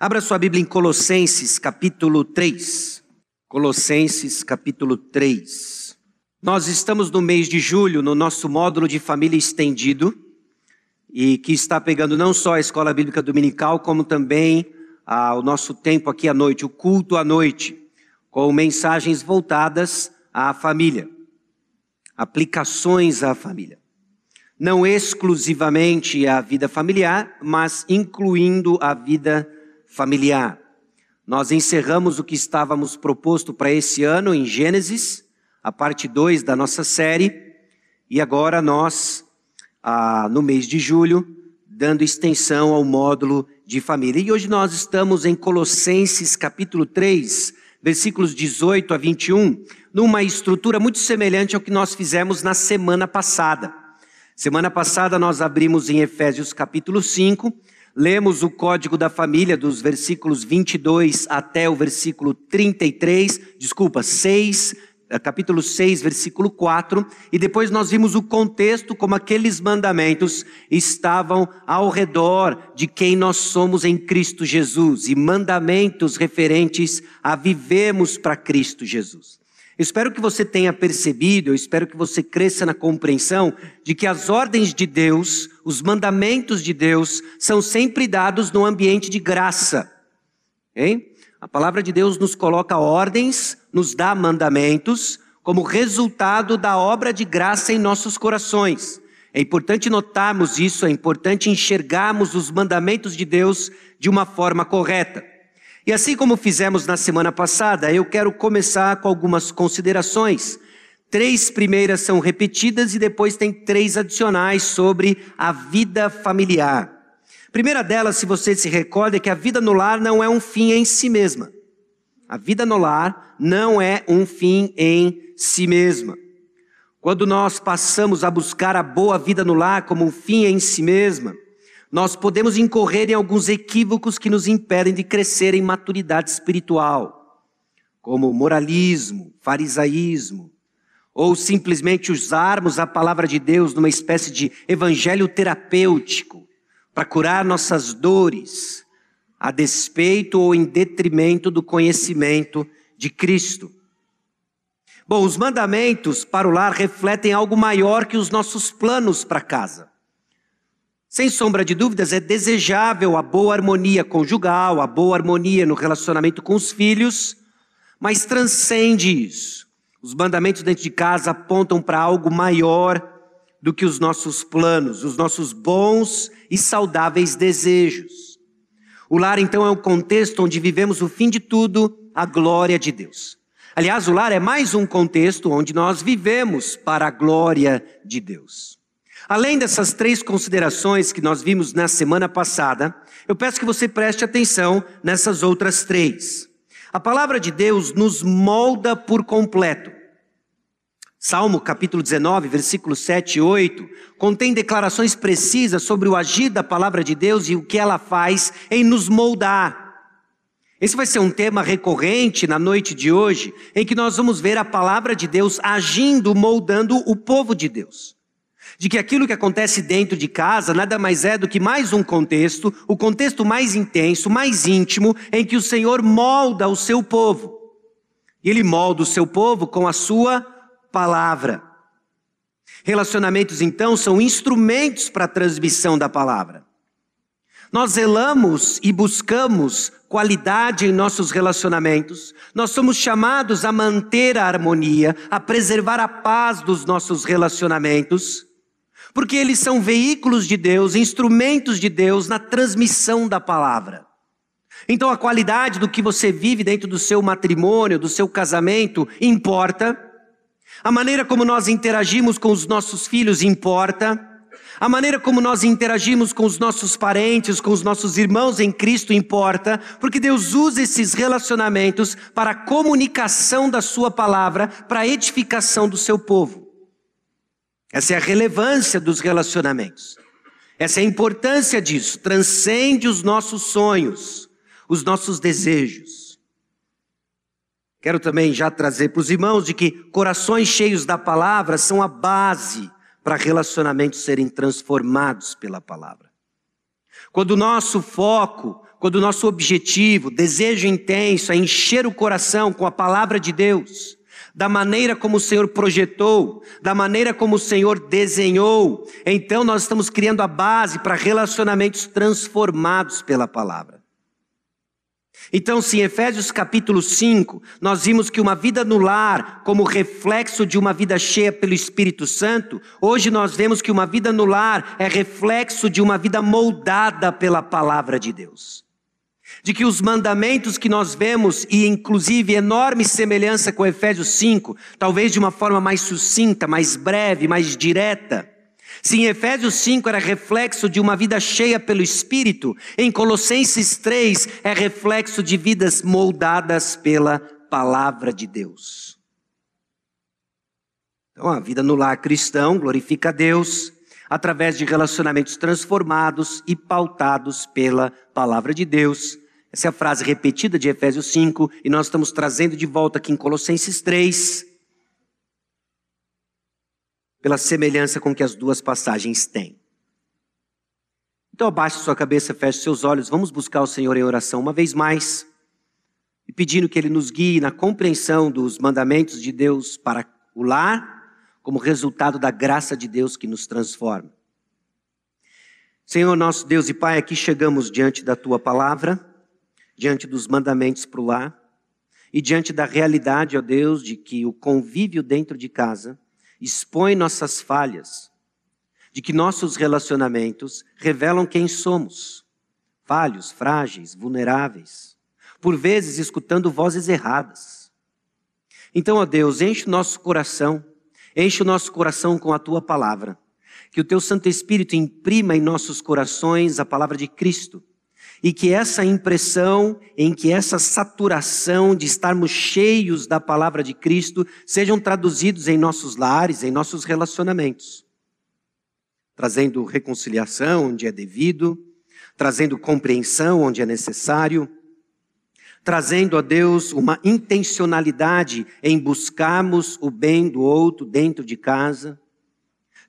Abra sua Bíblia em Colossenses, capítulo 3. Colossenses, capítulo 3. Nós estamos no mês de julho, no nosso módulo de família estendido, e que está pegando não só a escola bíblica dominical, como também ah, o nosso tempo aqui à noite, o culto à noite, com mensagens voltadas à família, aplicações à família. Não exclusivamente à vida familiar, mas incluindo a vida familiar. Nós encerramos o que estávamos proposto para esse ano em Gênesis, a parte 2 da nossa série, e agora nós, ah, no mês de julho, dando extensão ao módulo de família. E hoje nós estamos em Colossenses capítulo 3, versículos 18 a 21, numa estrutura muito semelhante ao que nós fizemos na semana passada. Semana passada nós abrimos em Efésios capítulo 5, Lemos o código da família dos versículos 22 até o versículo 33, desculpa, 6, eh, capítulo 6, versículo 4, e depois nós vimos o contexto como aqueles mandamentos estavam ao redor de quem nós somos em Cristo Jesus, e mandamentos referentes a vivemos para Cristo Jesus. Espero que você tenha percebido, eu espero que você cresça na compreensão de que as ordens de Deus, os mandamentos de Deus, são sempre dados no ambiente de graça. Hein? A palavra de Deus nos coloca ordens, nos dá mandamentos, como resultado da obra de graça em nossos corações. É importante notarmos isso, é importante enxergarmos os mandamentos de Deus de uma forma correta. E assim como fizemos na semana passada, eu quero começar com algumas considerações. Três primeiras são repetidas e depois tem três adicionais sobre a vida familiar. primeira delas, se você se recorda, é que a vida no lar não é um fim em si mesma. A vida no lar não é um fim em si mesma. Quando nós passamos a buscar a boa vida no lar como um fim em si mesma, nós podemos incorrer em alguns equívocos que nos impedem de crescer em maturidade espiritual, como moralismo, farisaísmo, ou simplesmente usarmos a palavra de Deus numa espécie de evangelho terapêutico para curar nossas dores, a despeito ou em detrimento do conhecimento de Cristo. Bom, os mandamentos para o lar refletem algo maior que os nossos planos para casa. Sem sombra de dúvidas, é desejável a boa harmonia conjugal, a boa harmonia no relacionamento com os filhos, mas transcende isso. Os mandamentos dentro de casa apontam para algo maior do que os nossos planos, os nossos bons e saudáveis desejos. O lar, então, é um contexto onde vivemos o fim de tudo, a glória de Deus. Aliás, o lar é mais um contexto onde nós vivemos para a glória de Deus. Além dessas três considerações que nós vimos na semana passada, eu peço que você preste atenção nessas outras três. A palavra de Deus nos molda por completo. Salmo capítulo 19, versículos 7 e 8, contém declarações precisas sobre o agir da palavra de Deus e o que ela faz em nos moldar. Esse vai ser um tema recorrente na noite de hoje, em que nós vamos ver a palavra de Deus agindo, moldando o povo de Deus de que aquilo que acontece dentro de casa nada mais é do que mais um contexto, o contexto mais intenso, mais íntimo, em que o Senhor molda o seu povo. E Ele molda o seu povo com a sua palavra. Relacionamentos, então, são instrumentos para a transmissão da palavra. Nós zelamos e buscamos qualidade em nossos relacionamentos. Nós somos chamados a manter a harmonia, a preservar a paz dos nossos relacionamentos porque eles são veículos de Deus, instrumentos de Deus na transmissão da palavra. Então a qualidade do que você vive dentro do seu matrimônio, do seu casamento, importa. A maneira como nós interagimos com os nossos filhos importa. A maneira como nós interagimos com os nossos parentes, com os nossos irmãos em Cristo importa, porque Deus usa esses relacionamentos para a comunicação da Sua palavra, para a edificação do seu povo. Essa é a relevância dos relacionamentos. Essa é a importância disso. Transcende os nossos sonhos, os nossos desejos. Quero também já trazer para os irmãos de que corações cheios da palavra são a base para relacionamentos serem transformados pela palavra. Quando o nosso foco quando o nosso objetivo, desejo intenso é encher o coração com a palavra de Deus, da maneira como o Senhor projetou, da maneira como o Senhor desenhou, então nós estamos criando a base para relacionamentos transformados pela palavra. Então, se em Efésios capítulo 5, nós vimos que uma vida no lar, como reflexo de uma vida cheia pelo Espírito Santo, hoje nós vemos que uma vida no lar é reflexo de uma vida moldada pela palavra de Deus. De que os mandamentos que nós vemos, e inclusive enorme semelhança com Efésios 5, talvez de uma forma mais sucinta, mais breve, mais direta, se em Efésios 5 era reflexo de uma vida cheia pelo Espírito, em Colossenses 3 é reflexo de vidas moldadas pela palavra de Deus. Então, a vida no lar cristão glorifica a Deus através de relacionamentos transformados e pautados pela palavra de Deus. Essa é a frase repetida de Efésios 5 e nós estamos trazendo de volta aqui em Colossenses 3 pela semelhança com que as duas passagens têm. Então abaixe sua cabeça, feche seus olhos, vamos buscar o Senhor em oração uma vez mais e pedindo que Ele nos guie na compreensão dos mandamentos de Deus para o lar, como resultado da graça de Deus que nos transforma. Senhor nosso Deus e Pai, aqui chegamos diante da Tua palavra, diante dos mandamentos para o lar e diante da realidade, ó Deus, de que o convívio dentro de casa expõe nossas falhas, de que nossos relacionamentos revelam quem somos, falhos, frágeis, vulneráveis, por vezes escutando vozes erradas. Então, ó Deus, enche o nosso coração, enche o nosso coração com a tua palavra, que o teu Santo Espírito imprima em nossos corações a palavra de Cristo e que essa impressão, em que essa saturação de estarmos cheios da palavra de Cristo sejam traduzidos em nossos lares, em nossos relacionamentos, trazendo reconciliação onde é devido, trazendo compreensão onde é necessário, trazendo a Deus uma intencionalidade em buscarmos o bem do outro dentro de casa,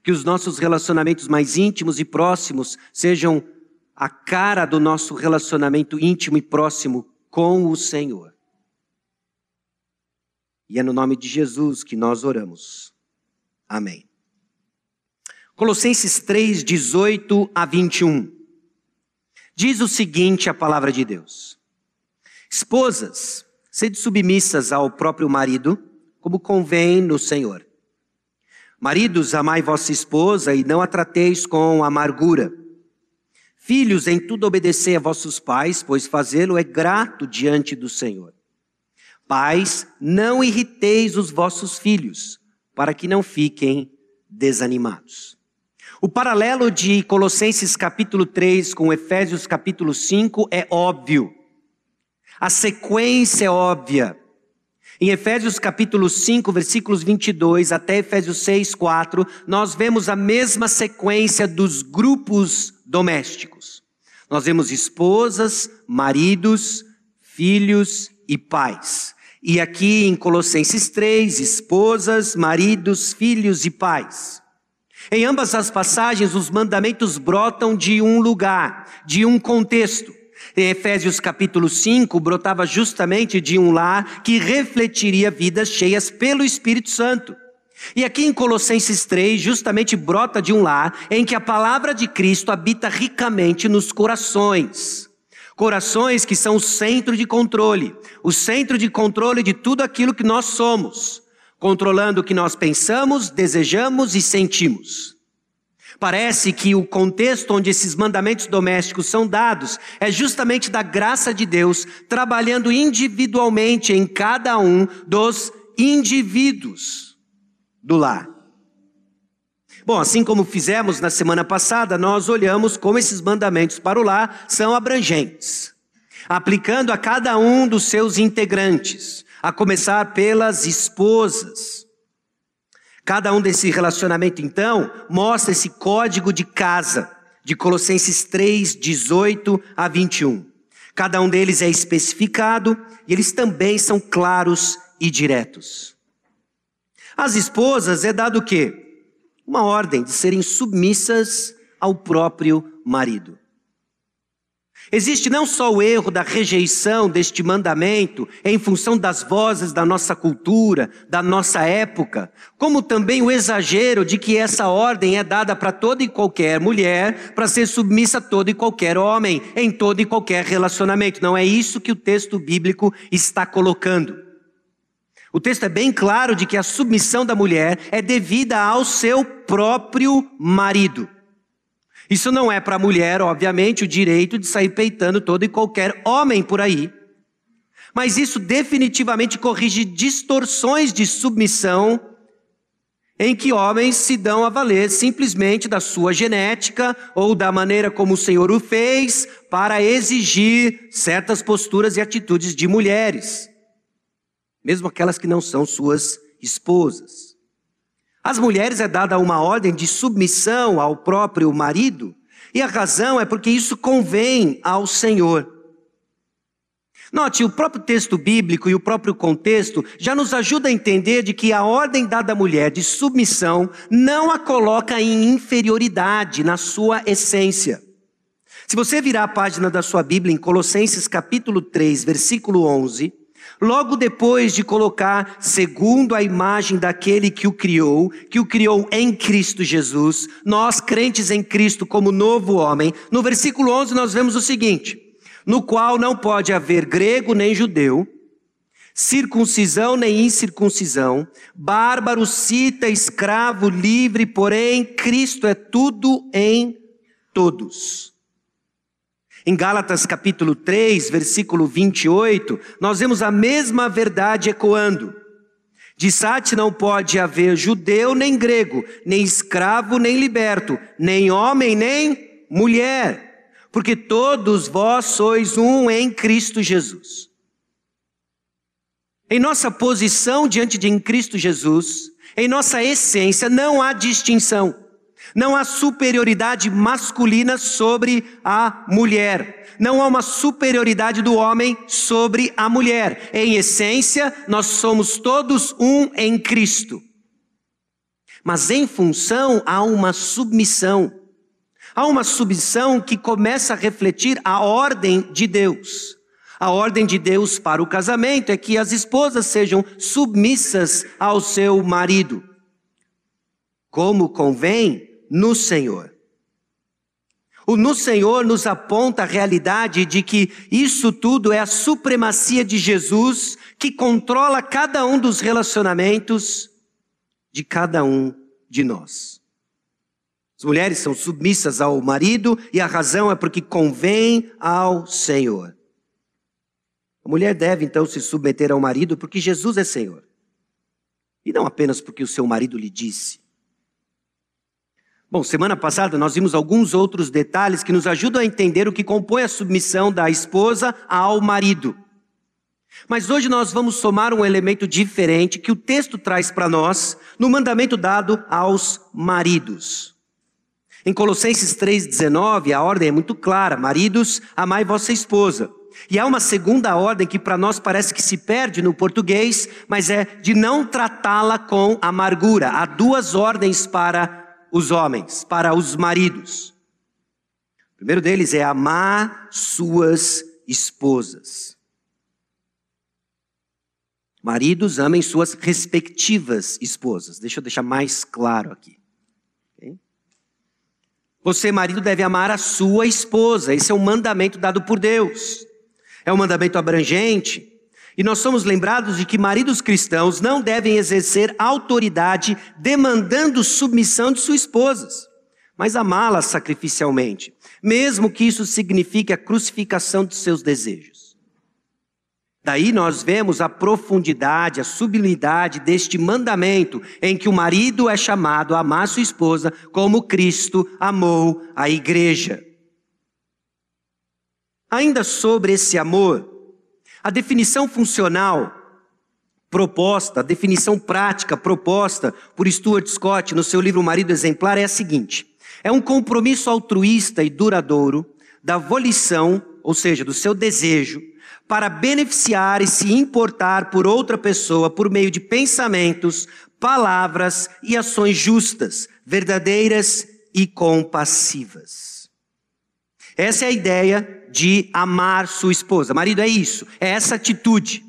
que os nossos relacionamentos mais íntimos e próximos sejam a cara do nosso relacionamento íntimo e próximo com o Senhor. E é no nome de Jesus que nós oramos. Amém. Colossenses 3, 18 a 21. Diz o seguinte a palavra de Deus: Esposas, sede submissas ao próprio marido, como convém no Senhor. Maridos, amai vossa esposa e não a trateis com amargura. Filhos, em tudo obedecei a vossos pais, pois fazê-lo é grato diante do Senhor. Pais, não irriteis os vossos filhos, para que não fiquem desanimados. O paralelo de Colossenses capítulo 3 com Efésios capítulo 5 é óbvio. A sequência é óbvia. Em Efésios capítulo 5, versículos 22 até Efésios 6, 4, nós vemos a mesma sequência dos grupos domésticos. Nós vemos esposas, maridos, filhos e pais. E aqui em Colossenses 3, esposas, maridos, filhos e pais. Em ambas as passagens, os mandamentos brotam de um lugar, de um contexto. Em Efésios capítulo 5, brotava justamente de um lar que refletiria vidas cheias pelo Espírito Santo. E aqui em Colossenses 3, justamente brota de um lar em que a palavra de Cristo habita ricamente nos corações. Corações que são o centro de controle, o centro de controle de tudo aquilo que nós somos, controlando o que nós pensamos, desejamos e sentimos. Parece que o contexto onde esses mandamentos domésticos são dados é justamente da graça de Deus trabalhando individualmente em cada um dos indivíduos do lar. Bom, assim como fizemos na semana passada, nós olhamos como esses mandamentos para o lar são abrangentes, aplicando a cada um dos seus integrantes, a começar pelas esposas. Cada um desse relacionamento, então, mostra esse código de casa, de Colossenses 3, 18 a 21. Cada um deles é especificado e eles também são claros e diretos. Às esposas é dado o quê? Uma ordem de serem submissas ao próprio marido. Existe não só o erro da rejeição deste mandamento em função das vozes da nossa cultura, da nossa época, como também o exagero de que essa ordem é dada para toda e qualquer mulher, para ser submissa a todo e qualquer homem, em todo e qualquer relacionamento. Não é isso que o texto bíblico está colocando. O texto é bem claro de que a submissão da mulher é devida ao seu próprio marido. Isso não é para a mulher, obviamente, o direito de sair peitando todo e qualquer homem por aí. Mas isso definitivamente corrige distorções de submissão em que homens se dão a valer simplesmente da sua genética ou da maneira como o Senhor o fez para exigir certas posturas e atitudes de mulheres, mesmo aquelas que não são suas esposas. Às mulheres é dada uma ordem de submissão ao próprio marido, e a razão é porque isso convém ao Senhor. Note, o próprio texto bíblico e o próprio contexto já nos ajuda a entender de que a ordem dada à mulher de submissão não a coloca em inferioridade na sua essência. Se você virar a página da sua Bíblia em Colossenses capítulo 3, versículo 11, Logo depois de colocar, segundo a imagem daquele que o criou, que o criou em Cristo Jesus, nós crentes em Cristo como novo homem, no versículo 11 nós vemos o seguinte: no qual não pode haver grego nem judeu, circuncisão nem incircuncisão, bárbaro, cita, escravo, livre, porém Cristo é tudo em todos. Em Gálatas capítulo 3, versículo 28, nós vemos a mesma verdade ecoando. De Sate não pode haver judeu nem grego, nem escravo nem liberto, nem homem nem mulher, porque todos vós sois um em Cristo Jesus. Em nossa posição diante de em Cristo Jesus, em nossa essência, não há distinção. Não há superioridade masculina sobre a mulher. Não há uma superioridade do homem sobre a mulher. Em essência, nós somos todos um em Cristo. Mas em função há uma submissão. Há uma submissão que começa a refletir a ordem de Deus. A ordem de Deus para o casamento é que as esposas sejam submissas ao seu marido. Como convém no Senhor. O no Senhor nos aponta a realidade de que isso tudo é a supremacia de Jesus que controla cada um dos relacionamentos de cada um de nós. As mulheres são submissas ao marido e a razão é porque convém ao Senhor. A mulher deve então se submeter ao marido porque Jesus é Senhor. E não apenas porque o seu marido lhe disse. Bom, semana passada nós vimos alguns outros detalhes que nos ajudam a entender o que compõe a submissão da esposa ao marido. Mas hoje nós vamos somar um elemento diferente que o texto traz para nós no mandamento dado aos maridos. Em Colossenses 3,19, a ordem é muito clara: maridos, amai vossa esposa. E há uma segunda ordem que para nós parece que se perde no português, mas é de não tratá-la com amargura. Há duas ordens para os homens, para os maridos. O primeiro deles é amar suas esposas. Maridos amem suas respectivas esposas. Deixa eu deixar mais claro aqui. Você, marido, deve amar a sua esposa. Esse é um mandamento dado por Deus. É um mandamento abrangente. E nós somos lembrados de que maridos cristãos não devem exercer autoridade demandando submissão de suas esposas, mas amá-las sacrificialmente, mesmo que isso signifique a crucificação de seus desejos. Daí nós vemos a profundidade, a sublimidade deste mandamento em que o marido é chamado a amar sua esposa como Cristo amou a igreja. Ainda sobre esse amor, a definição funcional proposta, a definição prática proposta por Stuart Scott no seu livro Marido Exemplar é a seguinte: é um compromisso altruísta e duradouro da volição, ou seja, do seu desejo, para beneficiar e se importar por outra pessoa por meio de pensamentos, palavras e ações justas, verdadeiras e compassivas. Essa é a ideia de amar sua esposa. Marido, é isso, é essa atitude.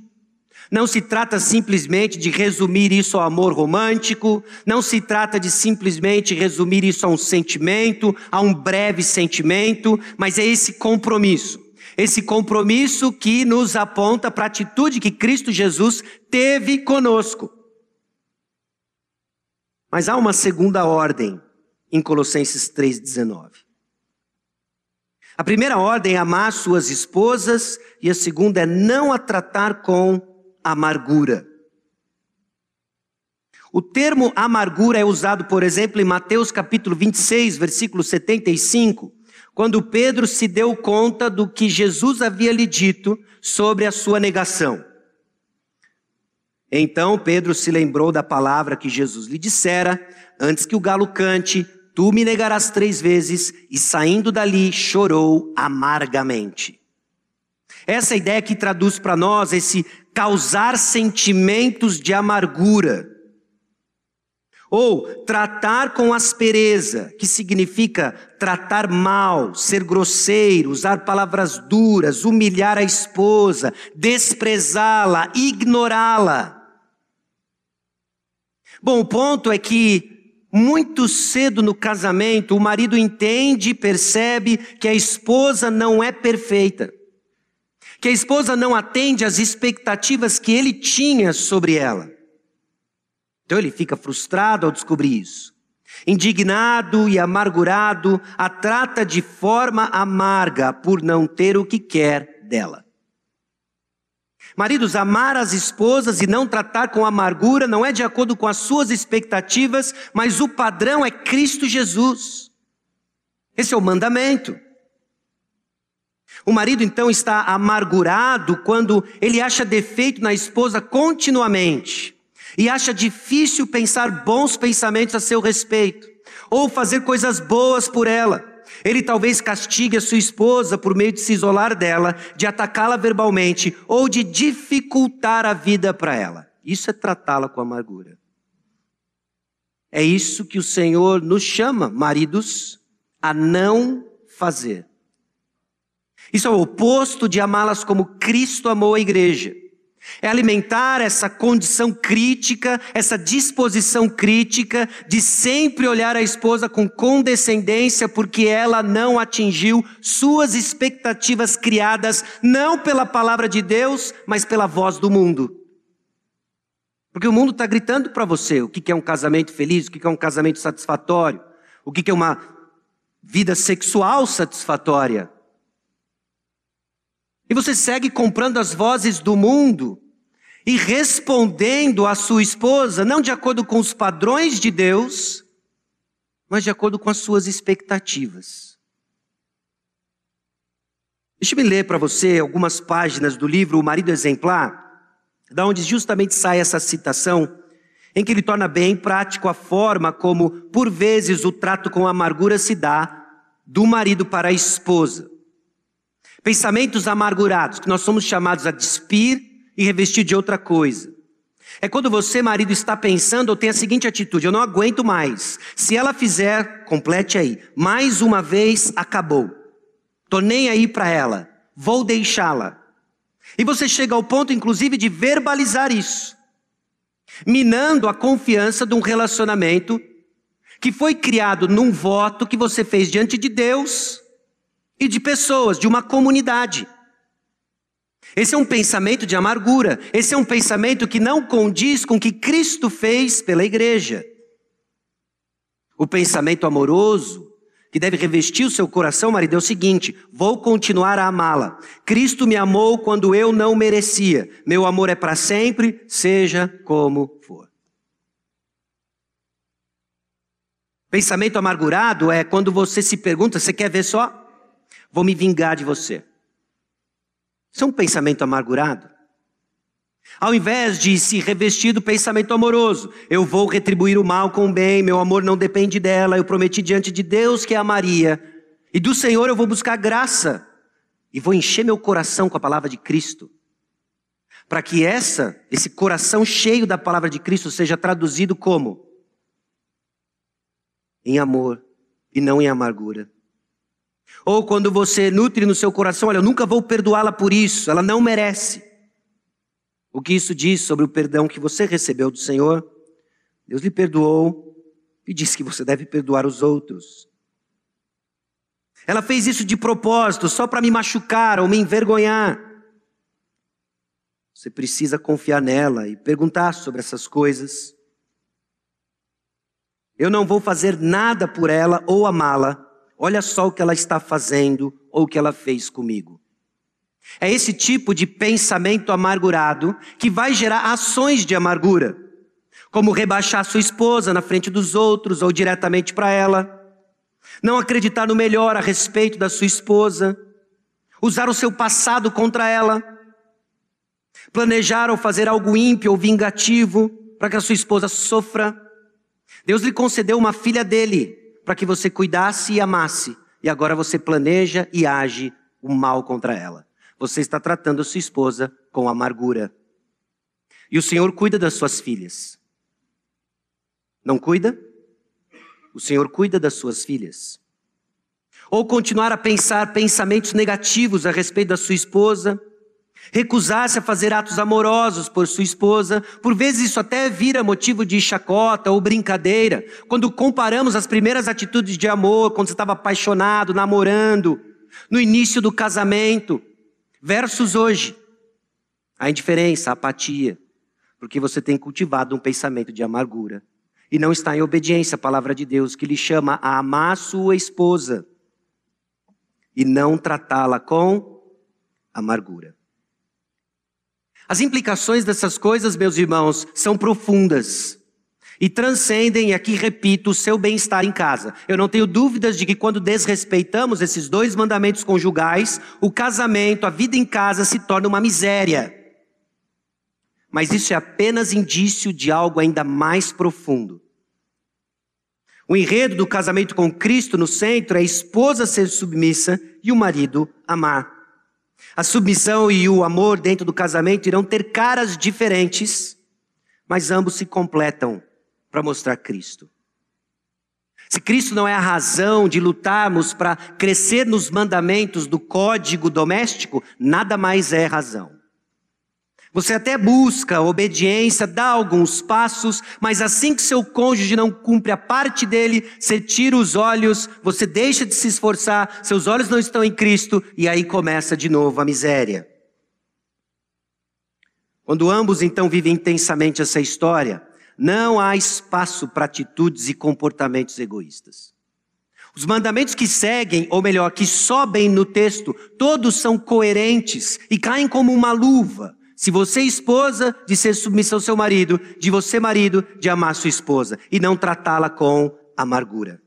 Não se trata simplesmente de resumir isso ao amor romântico, não se trata de simplesmente resumir isso a um sentimento, a um breve sentimento, mas é esse compromisso. Esse compromisso que nos aponta para a atitude que Cristo Jesus teve conosco. Mas há uma segunda ordem em Colossenses 3,19. A primeira ordem é amar suas esposas, e a segunda é não a tratar com amargura. O termo amargura é usado, por exemplo, em Mateus capítulo 26, versículo 75, quando Pedro se deu conta do que Jesus havia lhe dito sobre a sua negação. Então Pedro se lembrou da palavra que Jesus lhe dissera: Antes que o galo cante, tu me negarás três vezes, e saindo dali chorou amargamente. Essa ideia que traduz para nós esse causar sentimentos de amargura. Ou tratar com aspereza, que significa tratar mal, ser grosseiro, usar palavras duras, humilhar a esposa, desprezá-la, ignorá-la. Bom, o ponto é que muito cedo no casamento o marido entende e percebe que a esposa não é perfeita que a esposa não atende às expectativas que ele tinha sobre ela. Então ele fica frustrado ao descobrir isso. Indignado e amargurado, a trata de forma amarga por não ter o que quer dela. Maridos, amar as esposas e não tratar com amargura não é de acordo com as suas expectativas, mas o padrão é Cristo Jesus. Esse é o mandamento. O marido então está amargurado quando ele acha defeito na esposa continuamente e acha difícil pensar bons pensamentos a seu respeito ou fazer coisas boas por ela. Ele talvez castigue a sua esposa por meio de se isolar dela, de atacá-la verbalmente ou de dificultar a vida para ela. Isso é tratá-la com amargura. É isso que o Senhor nos chama, maridos, a não fazer. Isso é o oposto de amá-las como Cristo amou a igreja. É alimentar essa condição crítica, essa disposição crítica de sempre olhar a esposa com condescendência porque ela não atingiu suas expectativas criadas não pela palavra de Deus, mas pela voz do mundo. Porque o mundo está gritando para você o que é um casamento feliz, o que é um casamento satisfatório, o que é uma vida sexual satisfatória. E você segue comprando as vozes do mundo e respondendo à sua esposa, não de acordo com os padrões de Deus, mas de acordo com as suas expectativas. Deixe-me ler para você algumas páginas do livro O Marido Exemplar, da onde justamente sai essa citação, em que ele torna bem prático a forma como, por vezes, o trato com amargura se dá do marido para a esposa. Pensamentos amargurados, que nós somos chamados a despir e revestir de outra coisa. É quando você, marido, está pensando ou tem a seguinte atitude: eu não aguento mais. Se ela fizer, complete aí. Mais uma vez, acabou. Tô nem aí para ela. Vou deixá-la. E você chega ao ponto, inclusive, de verbalizar isso, minando a confiança de um relacionamento que foi criado num voto que você fez diante de Deus e de pessoas, de uma comunidade. Esse é um pensamento de amargura, esse é um pensamento que não condiz com o que Cristo fez pela igreja. O pensamento amoroso, que deve revestir o seu coração, marido, é o seguinte: vou continuar a amá-la. Cristo me amou quando eu não merecia. Meu amor é para sempre, seja como for. Pensamento amargurado é quando você se pergunta: você quer ver só? Vou me vingar de você. Isso é um pensamento amargurado. Ao invés de se revestir do pensamento amoroso, eu vou retribuir o mal com o bem, meu amor não depende dela, eu prometi diante de Deus que a amaria, e do Senhor eu vou buscar graça, e vou encher meu coração com a palavra de Cristo, para que essa, esse coração cheio da palavra de Cristo seja traduzido como? Em amor e não em amargura. Ou quando você nutre no seu coração, olha, eu nunca vou perdoá-la por isso, ela não merece. O que isso diz sobre o perdão que você recebeu do Senhor? Deus lhe perdoou e disse que você deve perdoar os outros. Ela fez isso de propósito, só para me machucar ou me envergonhar. Você precisa confiar nela e perguntar sobre essas coisas. Eu não vou fazer nada por ela ou amá-la. Olha só o que ela está fazendo ou o que ela fez comigo. É esse tipo de pensamento amargurado que vai gerar ações de amargura, como rebaixar sua esposa na frente dos outros ou diretamente para ela, não acreditar no melhor a respeito da sua esposa, usar o seu passado contra ela, planejar ou fazer algo ímpio ou vingativo para que a sua esposa sofra. Deus lhe concedeu uma filha dele para que você cuidasse e amasse, e agora você planeja e age o mal contra ela. Você está tratando sua esposa com amargura. E o Senhor cuida das suas filhas. Não cuida? O Senhor cuida das suas filhas. Ou continuar a pensar pensamentos negativos a respeito da sua esposa, recusar-se a fazer atos amorosos por sua esposa, por vezes isso até vira motivo de chacota ou brincadeira, quando comparamos as primeiras atitudes de amor, quando você estava apaixonado, namorando, no início do casamento, versus hoje. A indiferença, a apatia, porque você tem cultivado um pensamento de amargura e não está em obediência à palavra de Deus, que lhe chama a amar sua esposa e não tratá-la com amargura. As implicações dessas coisas, meus irmãos, são profundas e transcendem, e aqui repito, o seu bem-estar em casa. Eu não tenho dúvidas de que quando desrespeitamos esses dois mandamentos conjugais, o casamento, a vida em casa se torna uma miséria. Mas isso é apenas indício de algo ainda mais profundo. O enredo do casamento com Cristo no centro é a esposa ser submissa e o marido amar. A submissão e o amor dentro do casamento irão ter caras diferentes, mas ambos se completam para mostrar Cristo. Se Cristo não é a razão de lutarmos para crescer nos mandamentos do código doméstico, nada mais é razão. Você até busca obediência, dá alguns passos, mas assim que seu cônjuge não cumpre a parte dele, você tira os olhos, você deixa de se esforçar, seus olhos não estão em Cristo e aí começa de novo a miséria. Quando ambos então vivem intensamente essa história, não há espaço para atitudes e comportamentos egoístas. Os mandamentos que seguem, ou melhor, que sobem no texto, todos são coerentes e caem como uma luva. Se você é esposa, de ser submissão ao seu marido, de você marido, de amar sua esposa e não tratá-la com amargura.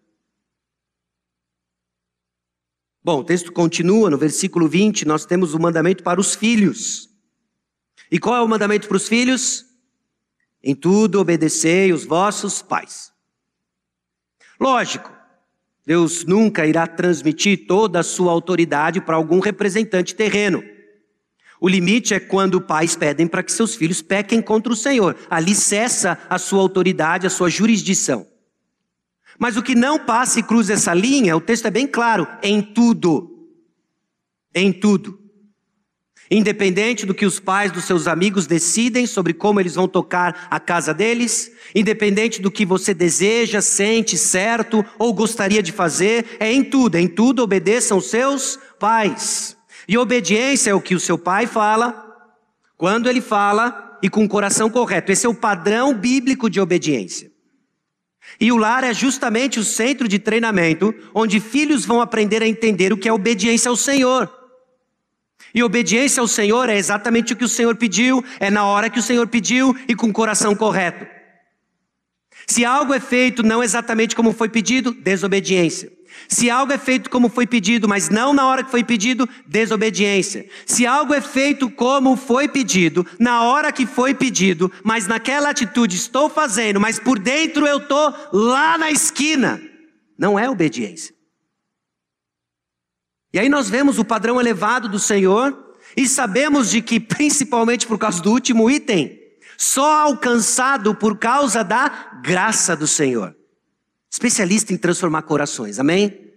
Bom, o texto continua no versículo 20, nós temos o mandamento para os filhos. E qual é o mandamento para os filhos? Em tudo obedecei os vossos pais. Lógico, Deus nunca irá transmitir toda a sua autoridade para algum representante terreno. O limite é quando pais pedem para que seus filhos pequem contra o Senhor. Ali cessa a sua autoridade, a sua jurisdição. Mas o que não passa e cruza essa linha, o texto é bem claro: em tudo. Em tudo. Independente do que os pais dos seus amigos decidem sobre como eles vão tocar a casa deles, independente do que você deseja, sente certo ou gostaria de fazer, é em tudo, em tudo obedeçam seus pais. E obediência é o que o seu pai fala, quando ele fala e com o coração correto. Esse é o padrão bíblico de obediência. E o lar é justamente o centro de treinamento onde filhos vão aprender a entender o que é obediência ao Senhor. E obediência ao Senhor é exatamente o que o Senhor pediu, é na hora que o Senhor pediu e com o coração correto. Se algo é feito não exatamente como foi pedido, desobediência. Se algo é feito como foi pedido, mas não na hora que foi pedido, desobediência. Se algo é feito como foi pedido, na hora que foi pedido, mas naquela atitude estou fazendo, mas por dentro eu estou lá na esquina, não é obediência. E aí nós vemos o padrão elevado do Senhor e sabemos de que, principalmente por causa do último item, só alcançado por causa da graça do Senhor. Especialista em transformar corações, amém?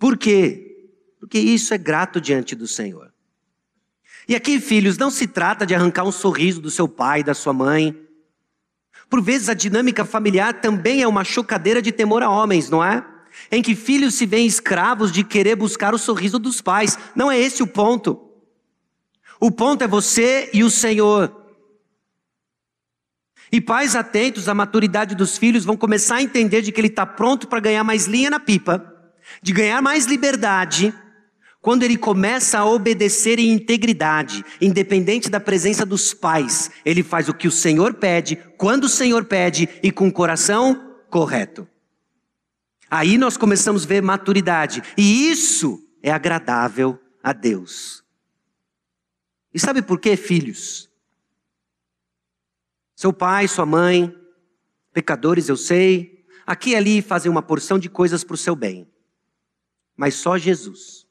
Por quê? Porque isso é grato diante do Senhor. E aqui, filhos, não se trata de arrancar um sorriso do seu pai, da sua mãe. Por vezes a dinâmica familiar também é uma chocadeira de temor a homens, não é? Em que filhos se veem escravos de querer buscar o sorriso dos pais. Não é esse o ponto. O ponto é você e o Senhor. E pais atentos à maturidade dos filhos vão começar a entender de que ele está pronto para ganhar mais linha na pipa, de ganhar mais liberdade, quando ele começa a obedecer em integridade, independente da presença dos pais, ele faz o que o Senhor pede, quando o Senhor pede e com o coração correto. Aí nós começamos a ver maturidade, e isso é agradável a Deus. E sabe por quê, filhos? Seu pai, sua mãe, pecadores eu sei, aqui e ali fazem uma porção de coisas para o seu bem. Mas só Jesus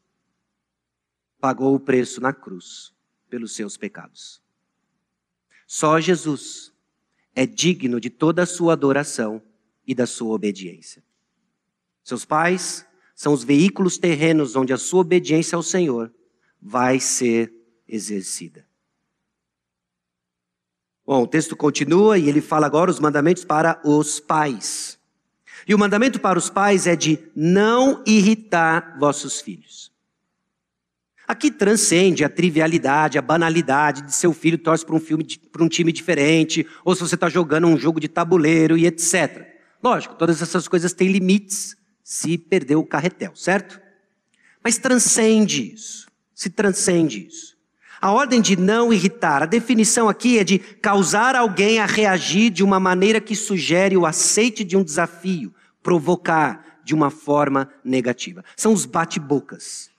pagou o preço na cruz pelos seus pecados. Só Jesus é digno de toda a sua adoração e da sua obediência. Seus pais são os veículos terrenos onde a sua obediência ao Senhor vai ser exercida. Bom, o texto continua e ele fala agora os mandamentos para os pais. E o mandamento para os pais é de não irritar vossos filhos. Aqui transcende a trivialidade, a banalidade de seu filho torce para um, filme, para um time diferente, ou se você está jogando um jogo de tabuleiro e etc. Lógico, todas essas coisas têm limites se perder o carretel, certo? Mas transcende isso, se transcende isso. A ordem de não irritar, a definição aqui é de causar alguém a reagir de uma maneira que sugere o aceite de um desafio, provocar de uma forma negativa. São os bate-bocas.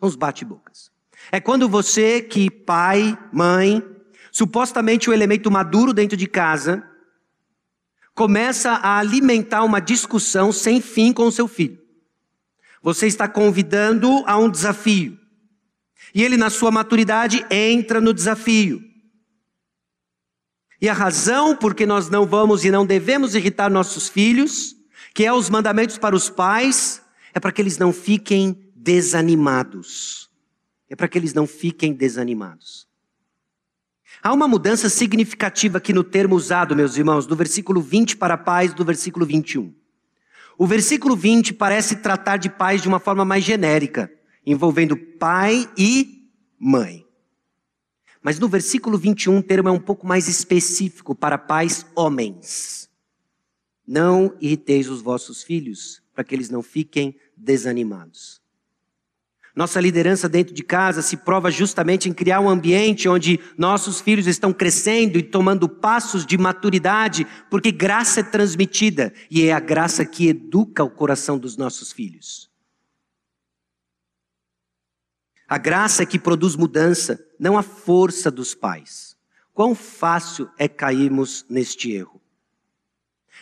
São os bate-bocas. É quando você, que pai, mãe, supostamente o elemento maduro dentro de casa, começa a alimentar uma discussão sem fim com o seu filho. Você está convidando a um desafio. E ele, na sua maturidade, entra no desafio. E a razão por que nós não vamos e não devemos irritar nossos filhos, que é os mandamentos para os pais, é para que eles não fiquem desanimados. É para que eles não fiquem desanimados. Há uma mudança significativa aqui no termo usado, meus irmãos, do versículo 20 para pais, do versículo 21. O versículo 20 parece tratar de pais de uma forma mais genérica envolvendo pai e mãe. Mas no versículo 21 o termo é um pouco mais específico para pais homens. Não irriteis os vossos filhos, para que eles não fiquem desanimados. Nossa liderança dentro de casa se prova justamente em criar um ambiente onde nossos filhos estão crescendo e tomando passos de maturidade, porque graça é transmitida e é a graça que educa o coração dos nossos filhos. A graça é que produz mudança, não a força dos pais. Quão fácil é cairmos neste erro.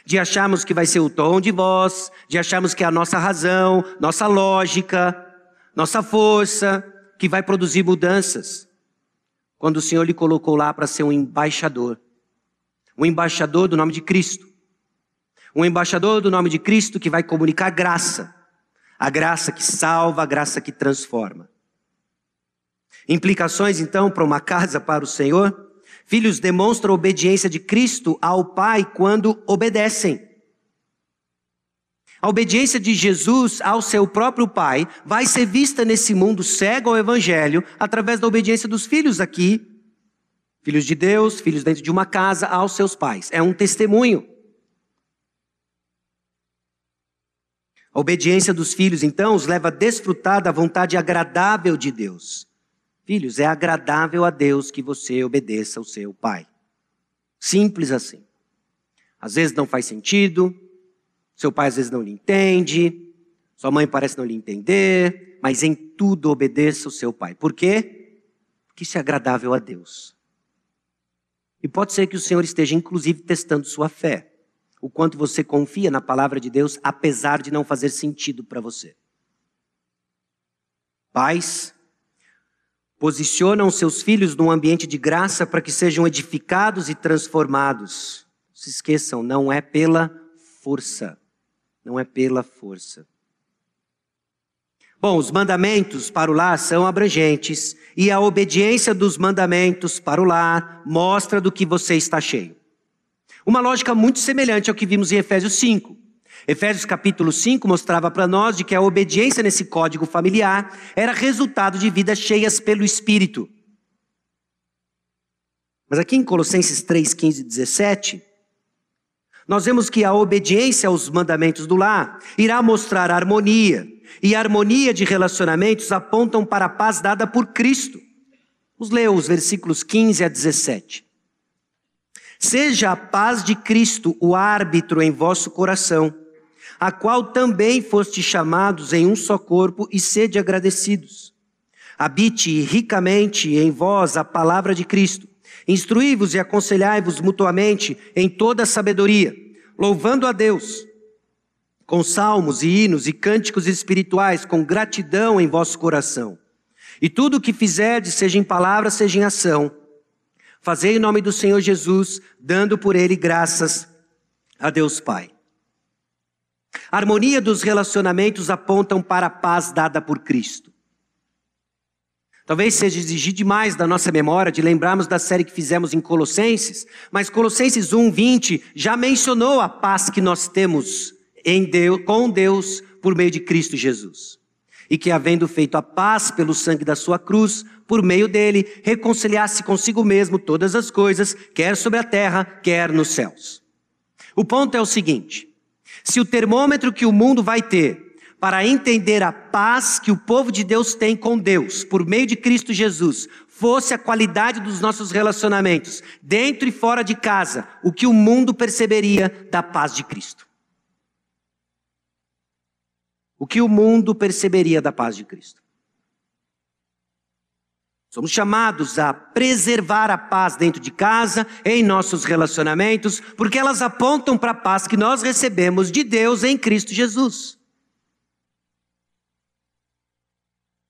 De acharmos que vai ser o tom de voz, de acharmos que é a nossa razão, nossa lógica, nossa força que vai produzir mudanças. Quando o Senhor lhe colocou lá para ser um embaixador. Um embaixador do nome de Cristo. Um embaixador do nome de Cristo que vai comunicar graça. A graça que salva, a graça que transforma. Implicações, então, para uma casa para o Senhor? Filhos demonstram a obediência de Cristo ao Pai quando obedecem. A obediência de Jesus ao seu próprio Pai vai ser vista nesse mundo cego ao Evangelho através da obediência dos filhos aqui, filhos de Deus, filhos dentro de uma casa, aos seus pais. É um testemunho. A obediência dos filhos, então, os leva a desfrutar da vontade agradável de Deus. Filhos, é agradável a Deus que você obedeça ao seu pai. Simples assim. Às vezes não faz sentido, seu pai às vezes não lhe entende, sua mãe parece não lhe entender, mas em tudo obedeça o seu pai. Por quê? Porque isso é agradável a Deus. E pode ser que o Senhor esteja inclusive testando sua fé, o quanto você confia na palavra de Deus, apesar de não fazer sentido para você. Pais, posicionam seus filhos num ambiente de graça para que sejam edificados e transformados. Se esqueçam, não é pela força. Não é pela força. Bom, os mandamentos para o lar são abrangentes e a obediência dos mandamentos para o lar mostra do que você está cheio. Uma lógica muito semelhante ao que vimos em Efésios 5. Efésios capítulo 5 mostrava para nós de que a obediência nesse código familiar era resultado de vidas cheias pelo Espírito. Mas aqui em Colossenses 3, 15 e 17, nós vemos que a obediência aos mandamentos do lar irá mostrar harmonia, e a harmonia de relacionamentos apontam para a paz dada por Cristo. Vamos ler os versículos 15 a 17. Seja a paz de Cristo o árbitro em vosso coração, a qual também foste chamados em um só corpo, e sede agradecidos. Habite ricamente em vós a palavra de Cristo Instruí-vos e aconselhai-vos mutuamente em toda sabedoria, louvando a Deus com salmos e hinos e cânticos espirituais, com gratidão em vosso coração. E tudo o que fizerdes, seja em palavra, seja em ação, fazei em nome do Senhor Jesus, dando por ele graças a Deus Pai. A harmonia dos relacionamentos apontam para a paz dada por Cristo. Talvez seja exigir demais da nossa memória de lembrarmos da série que fizemos em Colossenses, mas Colossenses 1, 20 já mencionou a paz que nós temos em Deus, com Deus por meio de Cristo Jesus. E que, havendo feito a paz pelo sangue da sua cruz, por meio dele, reconciliasse consigo mesmo todas as coisas, quer sobre a terra, quer nos céus. O ponto é o seguinte: se o termômetro que o mundo vai ter para entender a paz que o povo de Deus tem com Deus, por meio de Cristo Jesus, fosse a qualidade dos nossos relacionamentos, dentro e fora de casa, o que o mundo perceberia da paz de Cristo. O que o mundo perceberia da paz de Cristo. Somos chamados a preservar a paz dentro de casa, em nossos relacionamentos, porque elas apontam para a paz que nós recebemos de Deus em Cristo Jesus.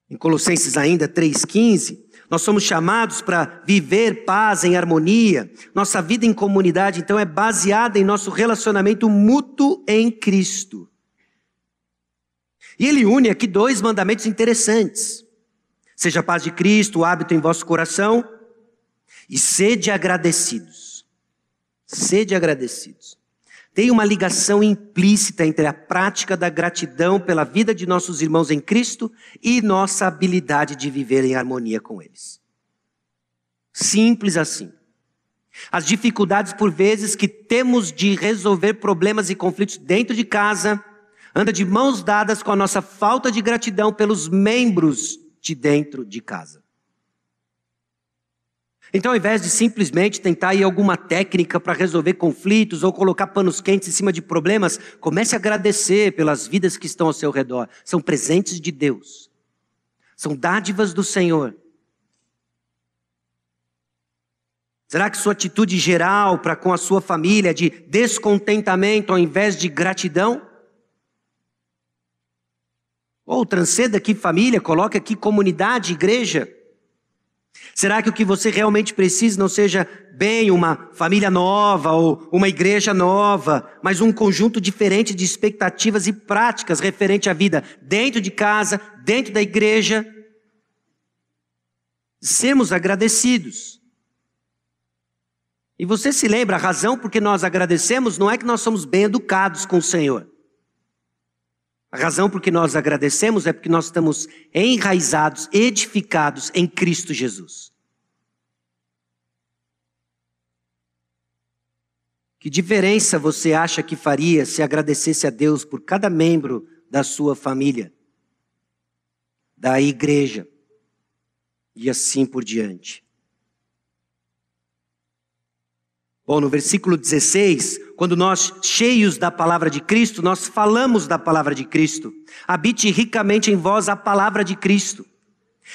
Em Colossenses ainda 3,15, nós somos chamados para viver paz em harmonia. Nossa vida em comunidade, então, é baseada em nosso relacionamento mútuo em Cristo. E ele une aqui dois mandamentos interessantes. Seja a paz de Cristo, o hábito em vosso coração, e sede agradecidos. Sede agradecidos. Tem uma ligação implícita entre a prática da gratidão pela vida de nossos irmãos em Cristo e nossa habilidade de viver em harmonia com eles. Simples assim. As dificuldades, por vezes, que temos de resolver problemas e conflitos dentro de casa, anda de mãos dadas com a nossa falta de gratidão pelos membros de dentro de casa. Então, ao invés de simplesmente tentar ir alguma técnica para resolver conflitos ou colocar panos quentes em cima de problemas, comece a agradecer pelas vidas que estão ao seu redor. São presentes de Deus. São dádivas do Senhor. Será que sua atitude geral para com a sua família é de descontentamento ao invés de gratidão? Ou transcenda aqui família, coloque aqui comunidade, igreja. Será que o que você realmente precisa não seja bem uma família nova ou uma igreja nova, mas um conjunto diferente de expectativas e práticas referente à vida dentro de casa, dentro da igreja? Sermos agradecidos. E você se lembra, a razão por que nós agradecemos não é que nós somos bem educados com o Senhor. A razão por que nós agradecemos é porque nós estamos enraizados, edificados em Cristo Jesus. Que diferença você acha que faria se agradecesse a Deus por cada membro da sua família, da igreja e assim por diante? Bom, no versículo 16, quando nós, cheios da palavra de Cristo, nós falamos da palavra de Cristo. Habite ricamente em vós a palavra de Cristo.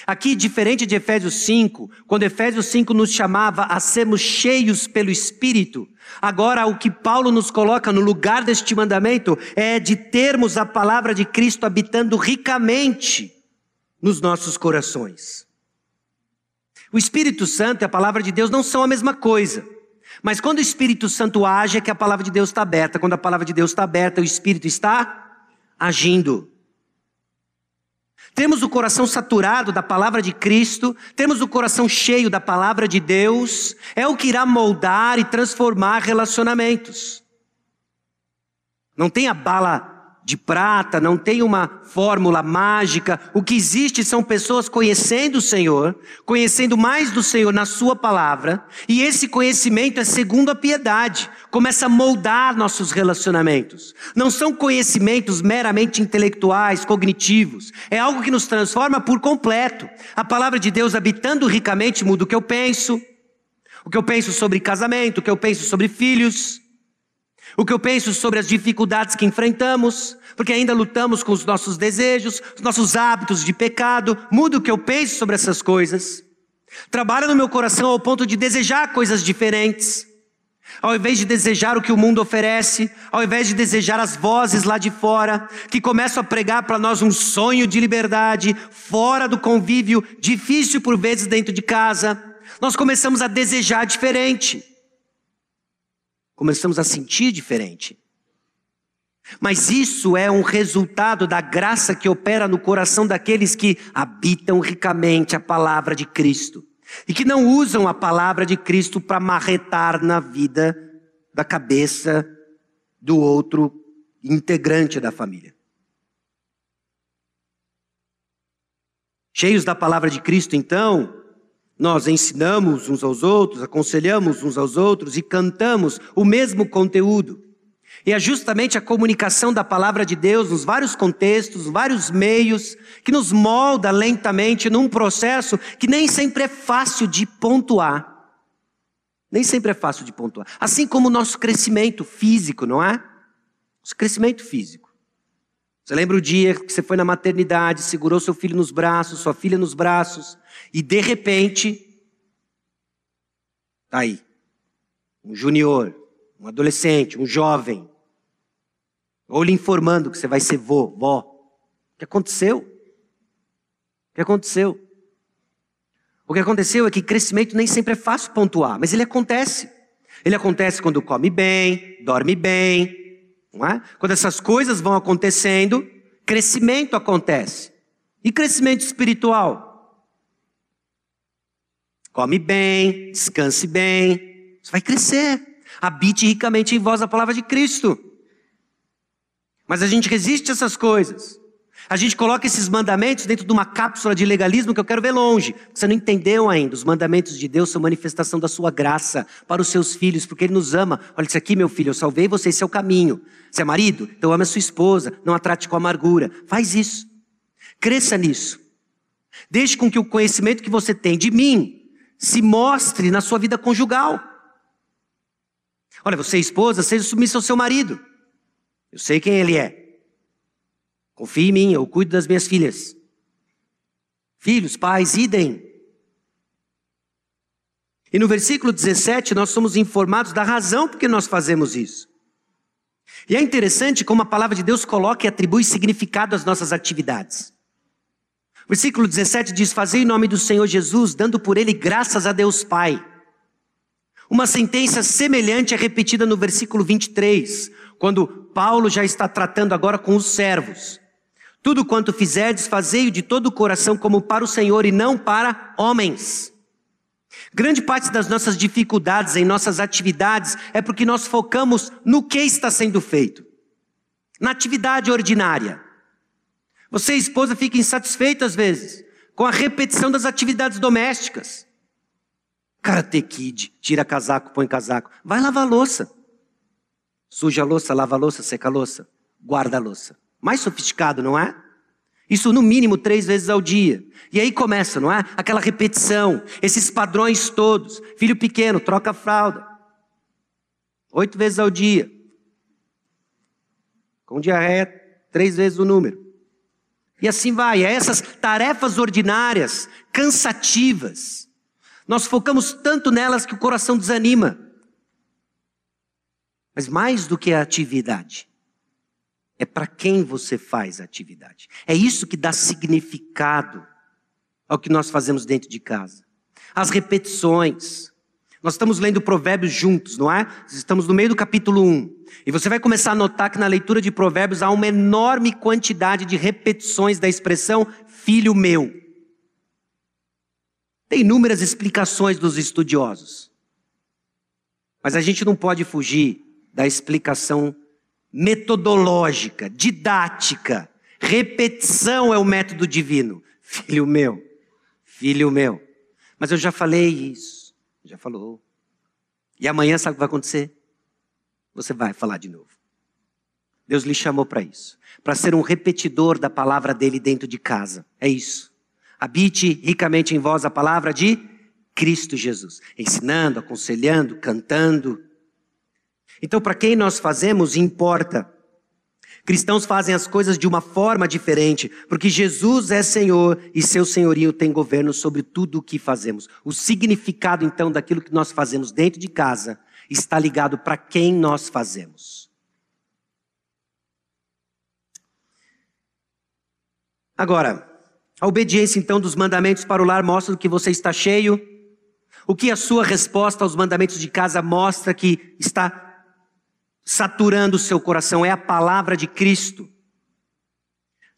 Aqui, diferente de Efésios 5, quando Efésios 5 nos chamava a sermos cheios pelo Espírito, agora o que Paulo nos coloca no lugar deste mandamento é de termos a palavra de Cristo habitando ricamente nos nossos corações. O Espírito Santo e a palavra de Deus não são a mesma coisa. Mas quando o Espírito Santo age, é que a palavra de Deus está aberta. Quando a palavra de Deus está aberta, o Espírito está agindo. Temos o coração saturado da palavra de Cristo, temos o coração cheio da palavra de Deus, é o que irá moldar e transformar relacionamentos. Não tem a bala de prata, não tem uma fórmula mágica. O que existe são pessoas conhecendo o Senhor, conhecendo mais do Senhor na Sua palavra, e esse conhecimento é segundo a piedade, começa a moldar nossos relacionamentos. Não são conhecimentos meramente intelectuais, cognitivos, é algo que nos transforma por completo. A palavra de Deus habitando ricamente muda o que eu penso, o que eu penso sobre casamento, o que eu penso sobre filhos o que eu penso sobre as dificuldades que enfrentamos, porque ainda lutamos com os nossos desejos, os nossos hábitos de pecado, muda o que eu penso sobre essas coisas. Trabalha no meu coração ao ponto de desejar coisas diferentes. Ao invés de desejar o que o mundo oferece, ao invés de desejar as vozes lá de fora, que começam a pregar para nós um sonho de liberdade, fora do convívio, difícil por vezes dentro de casa, nós começamos a desejar diferente começamos a sentir diferente. Mas isso é um resultado da graça que opera no coração daqueles que habitam ricamente a palavra de Cristo e que não usam a palavra de Cristo para marretar na vida da cabeça do outro integrante da família. Cheios da palavra de Cristo, então, nós ensinamos uns aos outros, aconselhamos uns aos outros e cantamos o mesmo conteúdo. E é justamente a comunicação da palavra de Deus nos vários contextos, vários meios, que nos molda lentamente num processo que nem sempre é fácil de pontuar. Nem sempre é fácil de pontuar. Assim como o nosso crescimento físico, não é? Nosso crescimento físico. Você lembra o dia que você foi na maternidade, segurou seu filho nos braços, sua filha nos braços, e de repente, tá aí, um junior, um adolescente, um jovem, ou lhe informando que você vai ser vô, vó. O que aconteceu? O que aconteceu? O que aconteceu é que crescimento nem sempre é fácil pontuar, mas ele acontece. Ele acontece quando come bem, dorme bem, não é? Quando essas coisas vão acontecendo, crescimento acontece. E crescimento espiritual? Come bem, descanse bem. Você vai crescer. Habite ricamente em vós a palavra de Cristo. Mas a gente resiste a essas coisas. A gente coloca esses mandamentos dentro de uma cápsula de legalismo que eu quero ver longe. Você não entendeu ainda. Os mandamentos de Deus são manifestação da sua graça para os seus filhos, porque Ele nos ama. Olha isso aqui, meu filho, eu salvei você, esse é o caminho. Você é marido? Então ame a sua esposa, não a trate com amargura. Faz isso. Cresça nisso. Deixe com que o conhecimento que você tem de mim se mostre na sua vida conjugal. Olha, você é esposa, seja submissa ao seu marido. Eu sei quem ele é. Confie em mim, eu cuido das minhas filhas. Filhos, pais, idem. E no versículo 17 nós somos informados da razão por que nós fazemos isso. E é interessante como a palavra de Deus coloca e atribui significado às nossas atividades. Versículo 17 diz: Fazei em nome do Senhor Jesus, dando por ele graças a Deus Pai. Uma sentença semelhante é repetida no versículo 23, quando Paulo já está tratando agora com os servos. Tudo quanto fizerdes, fazei-o de todo o coração como para o Senhor e não para homens. Grande parte das nossas dificuldades em nossas atividades é porque nós focamos no que está sendo feito. Na atividade ordinária. Você, esposa, fica insatisfeita às vezes com a repetição das atividades domésticas. Karate Kid, tira casaco, põe casaco. Vai lavar louça. Suja a louça, lava a louça, seca a louça, guarda a louça. Mais sofisticado, não é? Isso no mínimo três vezes ao dia. E aí começa, não é? Aquela repetição, esses padrões todos. Filho pequeno, troca a fralda. Oito vezes ao dia. Com diarreia, três vezes o número. E assim vai, é essas tarefas ordinárias, cansativas. Nós focamos tanto nelas que o coração desanima. Mas mais do que a atividade, é para quem você faz a atividade. É isso que dá significado ao que nós fazemos dentro de casa. As repetições, Nós estamos lendo Provérbios juntos, não é? Estamos no meio do capítulo 1. E você vai começar a notar que na leitura de Provérbios há uma enorme quantidade de repetições da expressão filho meu. Tem inúmeras explicações dos estudiosos. Mas a gente não pode fugir da explicação metodológica, didática. Repetição é o método divino. Filho meu, filho meu. Mas eu já falei isso. Já falou. E amanhã sabe o que vai acontecer? Você vai falar de novo. Deus lhe chamou para isso. Para ser um repetidor da palavra dele dentro de casa. É isso. Habite ricamente em vós a palavra de Cristo Jesus. Ensinando, aconselhando, cantando. Então, para quem nós fazemos, importa. Cristãos fazem as coisas de uma forma diferente, porque Jesus é Senhor e seu senhorio tem governo sobre tudo o que fazemos. O significado, então, daquilo que nós fazemos dentro de casa está ligado para quem nós fazemos. Agora, a obediência, então, dos mandamentos para o lar mostra que você está cheio. O que a sua resposta aos mandamentos de casa mostra que está saturando o seu coração é a palavra de Cristo.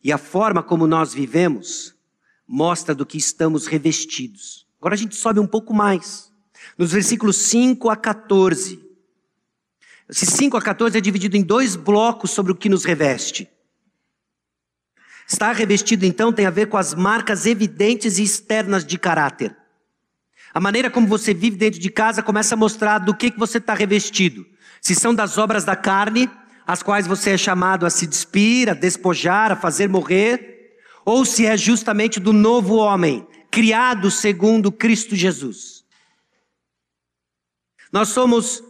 E a forma como nós vivemos mostra do que estamos revestidos. Agora a gente sobe um pouco mais. Nos versículos 5 a 14. Esse 5 a 14 é dividido em dois blocos sobre o que nos reveste. Estar revestido, então, tem a ver com as marcas evidentes e externas de caráter. A maneira como você vive dentro de casa começa a mostrar do que, que você está revestido. Se são das obras da carne, as quais você é chamado a se despir, a despojar, a fazer morrer, ou se é justamente do novo homem, criado segundo Cristo Jesus. Nós somos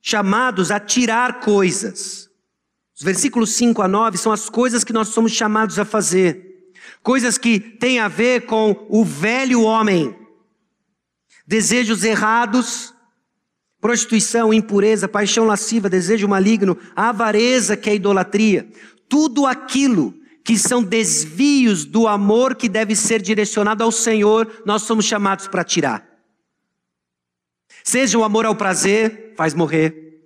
chamados a tirar coisas. Os versículos 5 a 9 são as coisas que nós somos chamados a fazer. Coisas que têm a ver com o velho homem. Desejos errados, prostituição, impureza, paixão lasciva, desejo maligno, avareza, que é idolatria. Tudo aquilo que são desvios do amor que deve ser direcionado ao Senhor, nós somos chamados para tirar. Seja o amor ao prazer, faz morrer.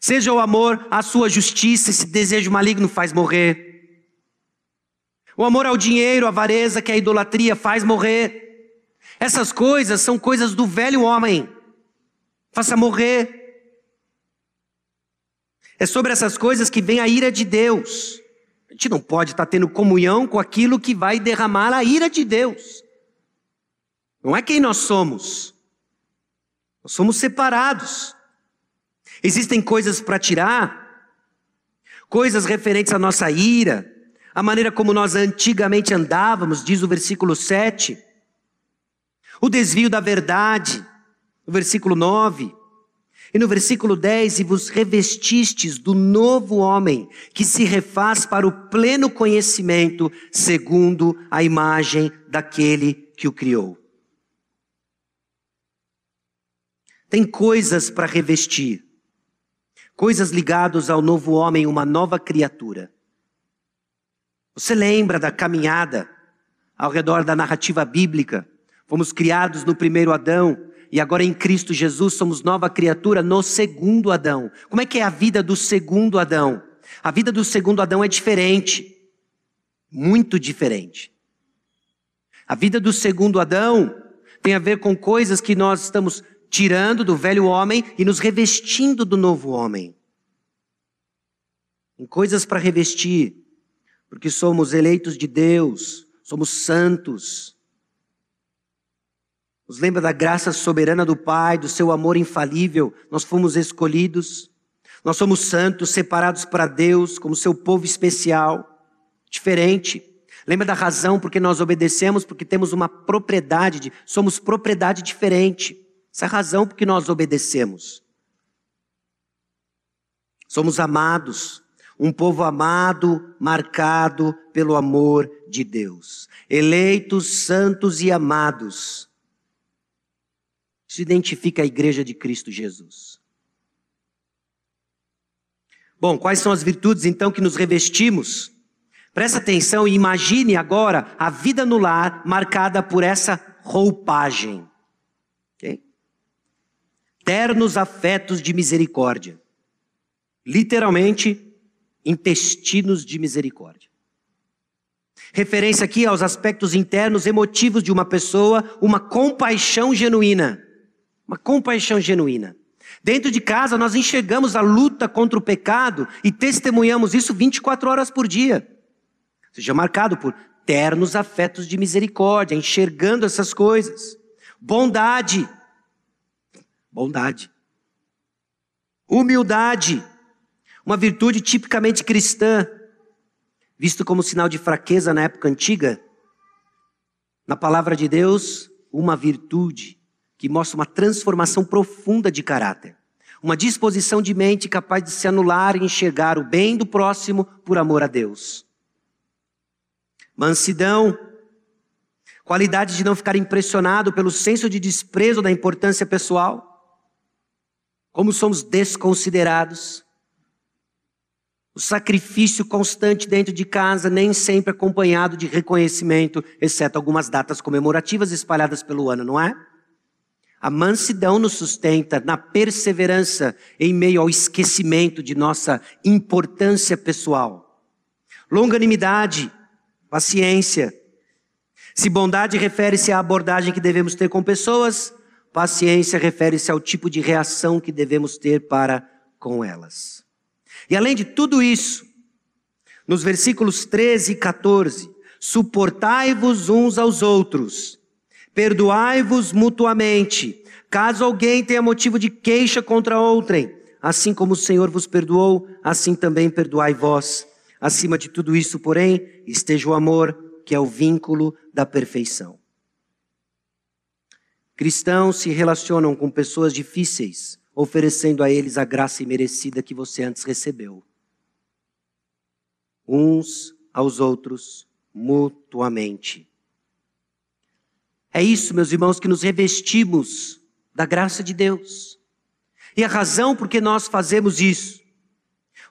Seja o amor à sua justiça, esse desejo maligno faz morrer. O amor ao dinheiro, a avareza, que é a idolatria, faz morrer. Essas coisas são coisas do velho homem faça morrer. É sobre essas coisas que vem a ira de Deus. A gente não pode estar tendo comunhão com aquilo que vai derramar a ira de Deus. Não é quem nós somos. Nós somos separados. Existem coisas para tirar, coisas referentes à nossa ira, a maneira como nós antigamente andávamos, diz o versículo 7. O desvio da verdade, no versículo 9. E no versículo 10, e vos revestistes do novo homem, que se refaz para o pleno conhecimento, segundo a imagem daquele que o criou. Tem coisas para revestir, coisas ligadas ao novo homem, uma nova criatura. Você lembra da caminhada ao redor da narrativa bíblica? Fomos criados no primeiro Adão, e agora em Cristo Jesus somos nova criatura no segundo Adão. Como é que é a vida do segundo Adão? A vida do segundo Adão é diferente. Muito diferente. A vida do segundo Adão tem a ver com coisas que nós estamos tirando do velho homem e nos revestindo do novo homem. Em coisas para revestir, porque somos eleitos de Deus, somos santos, nos lembra da graça soberana do Pai, do seu amor infalível. Nós fomos escolhidos. Nós somos santos, separados para Deus, como seu povo especial, diferente. Lembra da razão porque nós obedecemos, porque temos uma propriedade, de, somos propriedade diferente. Essa é a razão porque nós obedecemos. Somos amados, um povo amado, marcado pelo amor de Deus. Eleitos, santos e amados se identifica a igreja de Cristo Jesus. Bom, quais são as virtudes então que nos revestimos? Presta atenção e imagine agora a vida no lar marcada por essa roupagem. Ternos afetos de misericórdia. Literalmente, intestinos de misericórdia. Referência aqui aos aspectos internos emotivos de uma pessoa, uma compaixão genuína. Uma compaixão genuína. Dentro de casa, nós enxergamos a luta contra o pecado e testemunhamos isso 24 horas por dia. Seja marcado por ternos afetos de misericórdia, enxergando essas coisas. Bondade. Bondade. Humildade. Uma virtude tipicamente cristã, visto como sinal de fraqueza na época antiga. Na palavra de Deus, uma virtude que mostra uma transformação profunda de caráter. Uma disposição de mente capaz de se anular e enxergar o bem do próximo por amor a Deus. Mansidão, qualidade de não ficar impressionado pelo senso de desprezo da importância pessoal. Como somos desconsiderados. O sacrifício constante dentro de casa, nem sempre acompanhado de reconhecimento, exceto algumas datas comemorativas espalhadas pelo ano, não é? A mansidão nos sustenta na perseverança em meio ao esquecimento de nossa importância pessoal. Longanimidade, paciência. Se bondade refere-se à abordagem que devemos ter com pessoas, paciência refere-se ao tipo de reação que devemos ter para com elas. E além de tudo isso, nos versículos 13 e 14, suportai-vos uns aos outros Perdoai-vos mutuamente, caso alguém tenha motivo de queixa contra outrem. Assim como o Senhor vos perdoou, assim também perdoai vós. Acima de tudo isso, porém, esteja o amor, que é o vínculo da perfeição. Cristãos se relacionam com pessoas difíceis, oferecendo a eles a graça imerecida que você antes recebeu. Uns aos outros, mutuamente. É isso, meus irmãos, que nos revestimos da graça de Deus. E a razão por que nós fazemos isso,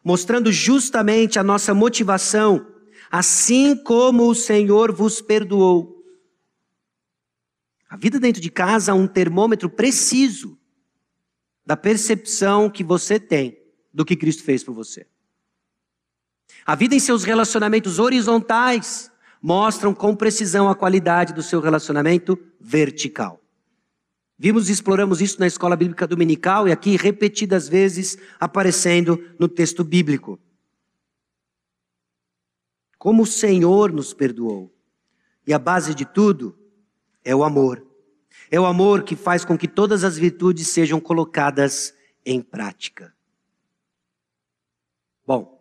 mostrando justamente a nossa motivação, assim como o Senhor vos perdoou. A vida dentro de casa é um termômetro preciso da percepção que você tem do que Cristo fez por você. A vida em seus relacionamentos horizontais mostram com precisão a qualidade do seu relacionamento vertical. Vimos e exploramos isso na escola bíblica dominical e aqui repetidas vezes aparecendo no texto bíblico. Como o Senhor nos perdoou. E a base de tudo é o amor. É o amor que faz com que todas as virtudes sejam colocadas em prática. Bom,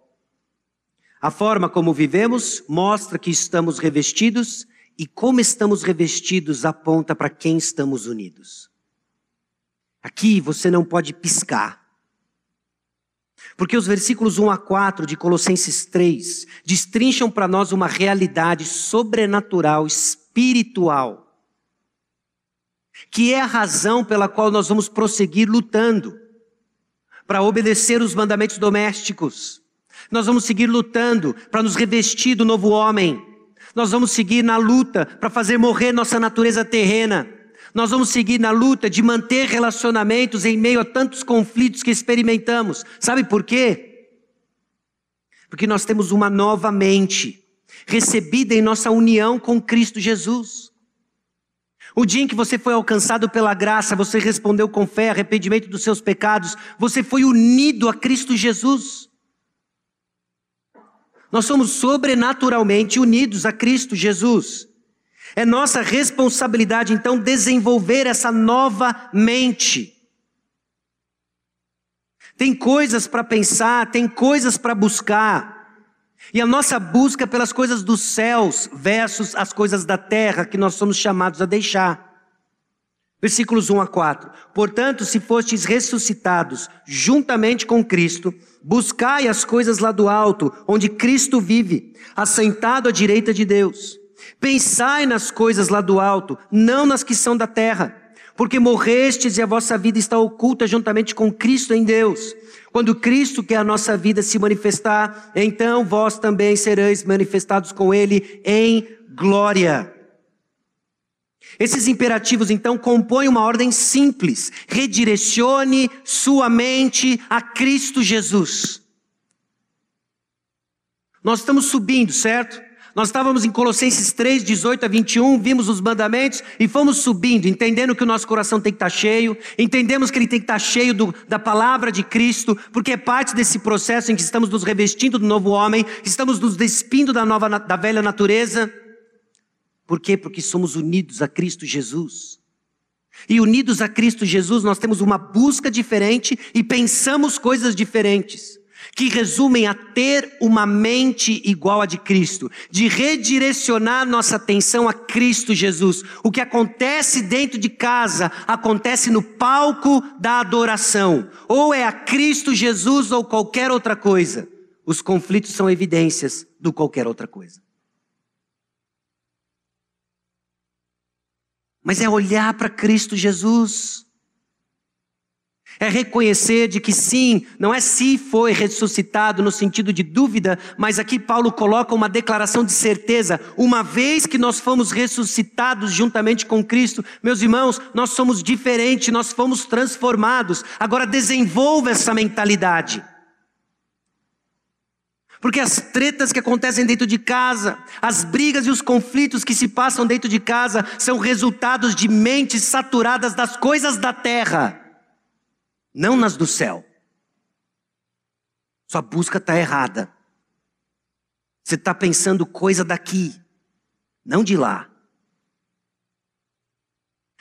a forma como vivemos mostra que estamos revestidos e como estamos revestidos aponta para quem estamos unidos. Aqui você não pode piscar. Porque os versículos 1 a 4 de Colossenses 3 destrincham para nós uma realidade sobrenatural, espiritual, que é a razão pela qual nós vamos prosseguir lutando para obedecer os mandamentos domésticos, nós vamos seguir lutando para nos revestir do novo homem. Nós vamos seguir na luta para fazer morrer nossa natureza terrena. Nós vamos seguir na luta de manter relacionamentos em meio a tantos conflitos que experimentamos. Sabe por quê? Porque nós temos uma nova mente, recebida em nossa união com Cristo Jesus. O dia em que você foi alcançado pela graça, você respondeu com fé, arrependimento dos seus pecados, você foi unido a Cristo Jesus. Nós somos sobrenaturalmente unidos a Cristo Jesus. É nossa responsabilidade, então, desenvolver essa nova mente. Tem coisas para pensar, tem coisas para buscar. E a nossa busca pelas coisas dos céus versus as coisas da terra que nós somos chamados a deixar. Versículos 1 a 4. Portanto, se fostes ressuscitados juntamente com Cristo, buscai as coisas lá do alto, onde Cristo vive, assentado à direita de Deus. Pensai nas coisas lá do alto, não nas que são da terra, porque morrestes e a vossa vida está oculta juntamente com Cristo em Deus. Quando Cristo, que é a nossa vida, se manifestar, então vós também sereis manifestados com Ele em glória. Esses imperativos, então, compõem uma ordem simples: redirecione sua mente a Cristo Jesus. Nós estamos subindo, certo? Nós estávamos em Colossenses 3, 18 a 21, vimos os mandamentos e fomos subindo, entendendo que o nosso coração tem que estar cheio, entendemos que ele tem que estar cheio do, da palavra de Cristo, porque é parte desse processo em que estamos nos revestindo do novo homem, estamos nos despindo da, nova, da velha natureza. Por quê? Porque somos unidos a Cristo Jesus. E unidos a Cristo Jesus, nós temos uma busca diferente e pensamos coisas diferentes que resumem a ter uma mente igual a de Cristo, de redirecionar nossa atenção a Cristo Jesus. O que acontece dentro de casa acontece no palco da adoração, ou é a Cristo Jesus ou qualquer outra coisa. Os conflitos são evidências do qualquer outra coisa. Mas é olhar para Cristo Jesus. É reconhecer de que sim, não é se foi ressuscitado no sentido de dúvida, mas aqui Paulo coloca uma declaração de certeza. Uma vez que nós fomos ressuscitados juntamente com Cristo, meus irmãos, nós somos diferentes, nós fomos transformados. Agora desenvolva essa mentalidade. Porque as tretas que acontecem dentro de casa, as brigas e os conflitos que se passam dentro de casa são resultados de mentes saturadas das coisas da terra não nas do céu. Sua busca está errada. Você está pensando coisa daqui, não de lá.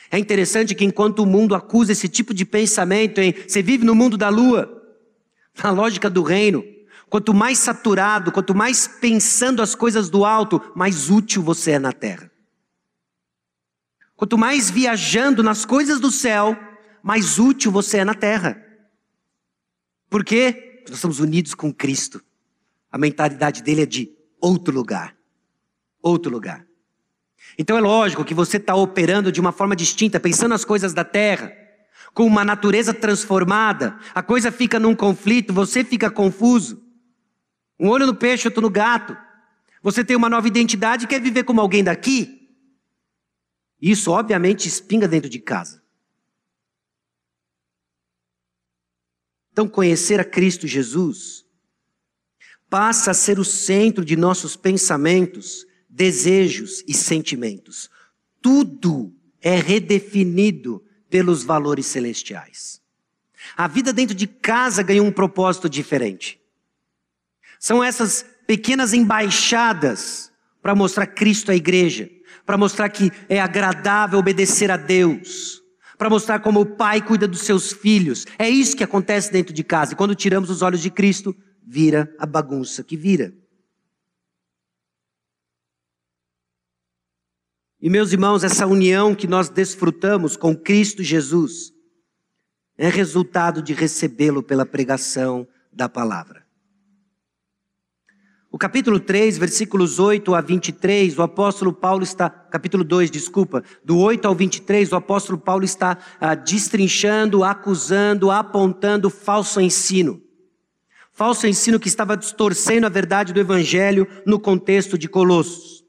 É interessante que enquanto o mundo acusa esse tipo de pensamento, você vive no mundo da lua, na lógica do reino. Quanto mais saturado, quanto mais pensando as coisas do alto, mais útil você é na terra. Quanto mais viajando nas coisas do céu, mais útil você é na terra. Por quê? Nós estamos unidos com Cristo. A mentalidade dele é de outro lugar. Outro lugar. Então é lógico que você está operando de uma forma distinta, pensando as coisas da terra, com uma natureza transformada. A coisa fica num conflito, você fica confuso. Um olho no peixe, outro no gato. Você tem uma nova identidade e quer viver como alguém daqui. Isso, obviamente, espinga dentro de casa. Então, conhecer a Cristo Jesus passa a ser o centro de nossos pensamentos, desejos e sentimentos. Tudo é redefinido pelos valores celestiais. A vida dentro de casa ganhou um propósito diferente. São essas pequenas embaixadas para mostrar Cristo à igreja, para mostrar que é agradável obedecer a Deus para mostrar como o pai cuida dos seus filhos. É isso que acontece dentro de casa. E quando tiramos os olhos de Cristo, vira a bagunça que vira. E meus irmãos, essa união que nós desfrutamos com Cristo Jesus é resultado de recebê-lo pela pregação da palavra. O capítulo 3, versículos 8 a 23, o apóstolo Paulo está, capítulo 2, desculpa, do 8 ao 23, o apóstolo Paulo está ah, destrinchando, acusando, apontando falso ensino. Falso ensino que estava distorcendo a verdade do evangelho no contexto de Colossos.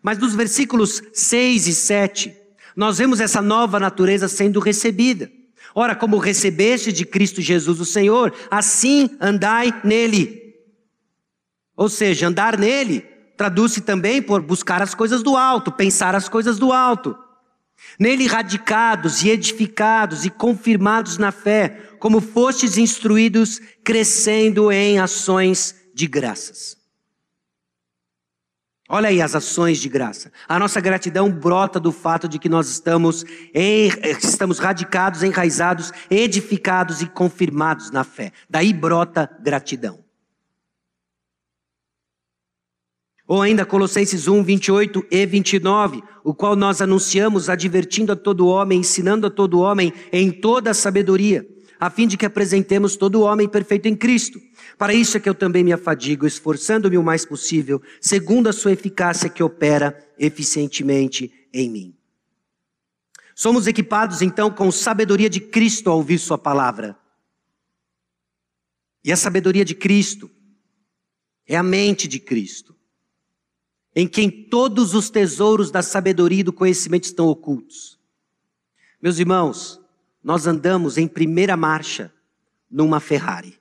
Mas nos versículos 6 e 7, nós vemos essa nova natureza sendo recebida. Ora, como recebeste de Cristo Jesus o Senhor, assim andai nele ou seja, andar nele traduz-se também por buscar as coisas do alto, pensar as coisas do alto. Nele radicados e edificados e confirmados na fé, como fostes instruídos, crescendo em ações de graças. Olha aí as ações de graça. A nossa gratidão brota do fato de que nós estamos, em, estamos radicados, enraizados, edificados e confirmados na fé. Daí brota gratidão. Ou ainda Colossenses 1, 28 e 29, o qual nós anunciamos, advertindo a todo homem, ensinando a todo homem em toda a sabedoria, a fim de que apresentemos todo homem perfeito em Cristo. Para isso é que eu também me afadigo, esforçando-me o mais possível, segundo a sua eficácia que opera eficientemente em mim. Somos equipados então com sabedoria de Cristo ao ouvir Sua palavra. E a sabedoria de Cristo é a mente de Cristo em quem todos os tesouros da sabedoria e do conhecimento estão ocultos. Meus irmãos, nós andamos em primeira marcha numa Ferrari.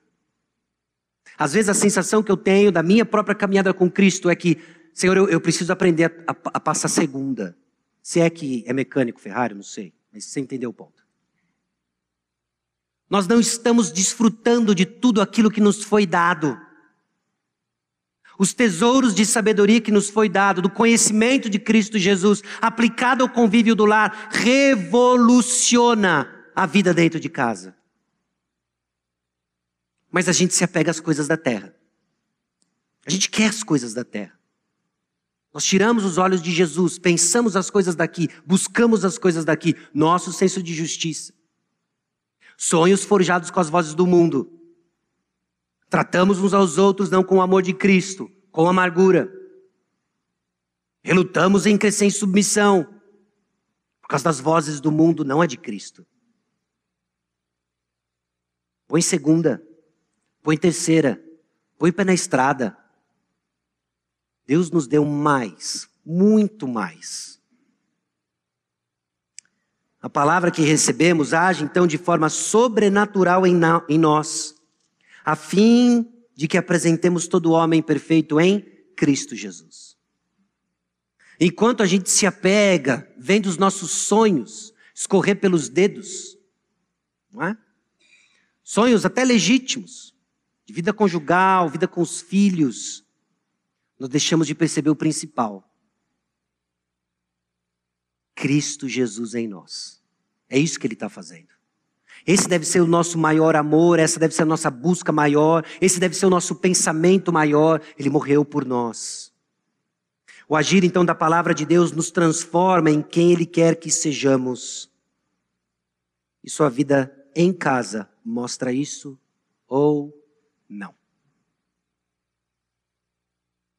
Às vezes a sensação que eu tenho da minha própria caminhada com Cristo é que, Senhor, eu, eu preciso aprender a, a, a passar segunda. Se é que é mecânico Ferrari, não sei, mas você entendeu o ponto. Nós não estamos desfrutando de tudo aquilo que nos foi dado. Os tesouros de sabedoria que nos foi dado, do conhecimento de Cristo Jesus, aplicado ao convívio do lar, revoluciona a vida dentro de casa. Mas a gente se apega às coisas da terra. A gente quer as coisas da terra. Nós tiramos os olhos de Jesus, pensamos as coisas daqui, buscamos as coisas daqui, nosso senso de justiça. Sonhos forjados com as vozes do mundo. Tratamos uns aos outros não com o amor de Cristo, com amargura. Relutamos em crescer em submissão, por causa das vozes do mundo, não é de Cristo. Põe segunda, põe terceira, põe pé na estrada. Deus nos deu mais, muito mais. A palavra que recebemos age então de forma sobrenatural em, em nós, a fim de que apresentemos todo homem perfeito em Cristo Jesus. Enquanto a gente se apega, vendo os nossos sonhos escorrer pelos dedos, não é? sonhos até legítimos, de vida conjugal, vida com os filhos, nós deixamos de perceber o principal. Cristo Jesus em nós. É isso que Ele está fazendo. Esse deve ser o nosso maior amor, essa deve ser a nossa busca maior, esse deve ser o nosso pensamento maior. Ele morreu por nós. O agir então da palavra de Deus nos transforma em quem Ele quer que sejamos. E sua vida em casa mostra isso ou não.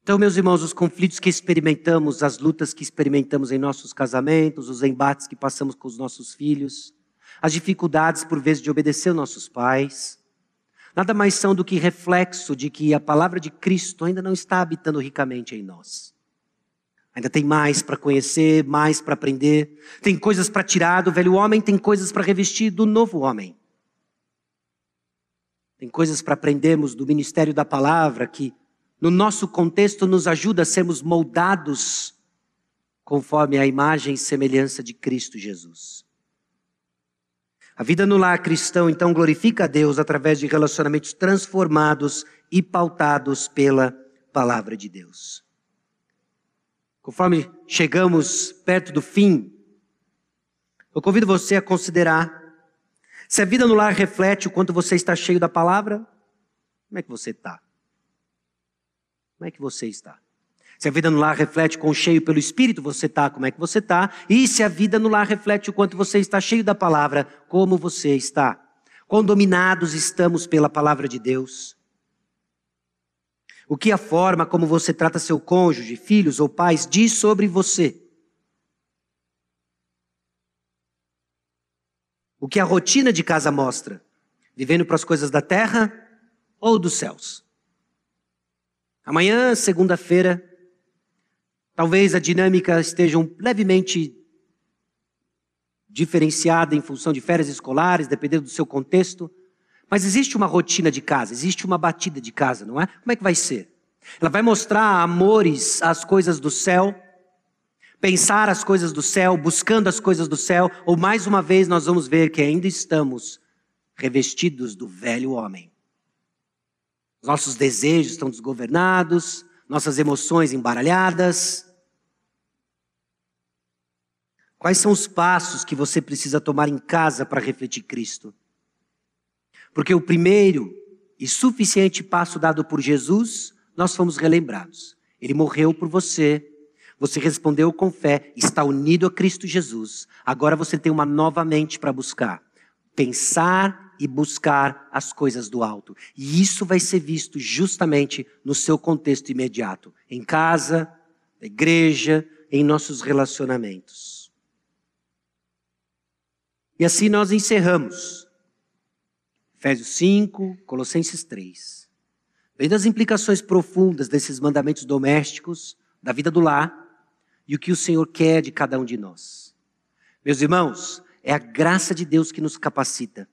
Então, meus irmãos, os conflitos que experimentamos, as lutas que experimentamos em nossos casamentos, os embates que passamos com os nossos filhos, as dificuldades, por vezes, de obedecer aos nossos pais, nada mais são do que reflexo de que a palavra de Cristo ainda não está habitando ricamente em nós. Ainda tem mais para conhecer, mais para aprender, tem coisas para tirar do velho homem, tem coisas para revestir do novo homem. Tem coisas para aprendermos do ministério da palavra que no nosso contexto, nos ajuda a sermos moldados conforme a imagem e semelhança de Cristo Jesus. A vida no lar cristão, então, glorifica a Deus através de relacionamentos transformados e pautados pela palavra de Deus. Conforme chegamos perto do fim, eu convido você a considerar se a vida no lar reflete o quanto você está cheio da palavra, como é que você está? Como é que você está? Se a vida no lar reflete com cheio pelo Espírito, você está, como é que você está? E se a vida no lar reflete o quanto você está cheio da palavra, como você está? Quão dominados estamos pela palavra de Deus? O que a forma como você trata seu cônjuge, filhos ou pais diz sobre você? O que a rotina de casa mostra? Vivendo para as coisas da terra ou dos céus? Amanhã, segunda-feira, talvez a dinâmica esteja levemente diferenciada em função de férias escolares, dependendo do seu contexto. Mas existe uma rotina de casa, existe uma batida de casa, não é? Como é que vai ser? Ela vai mostrar amores às coisas do céu, pensar as coisas do céu, buscando as coisas do céu, ou mais uma vez nós vamos ver que ainda estamos revestidos do velho homem. Nossos desejos estão desgovernados, nossas emoções embaralhadas. Quais são os passos que você precisa tomar em casa para refletir Cristo? Porque o primeiro e suficiente passo dado por Jesus, nós fomos relembrados. Ele morreu por você, você respondeu com fé, está unido a Cristo Jesus. Agora você tem uma nova mente para buscar. Pensar e buscar as coisas do alto. E isso vai ser visto justamente no seu contexto imediato, em casa, na igreja, em nossos relacionamentos. E assim nós encerramos. Efésios 5, Colossenses 3. Vendo as implicações profundas desses mandamentos domésticos, da vida do lar e o que o Senhor quer de cada um de nós. Meus irmãos, é a graça de Deus que nos capacita.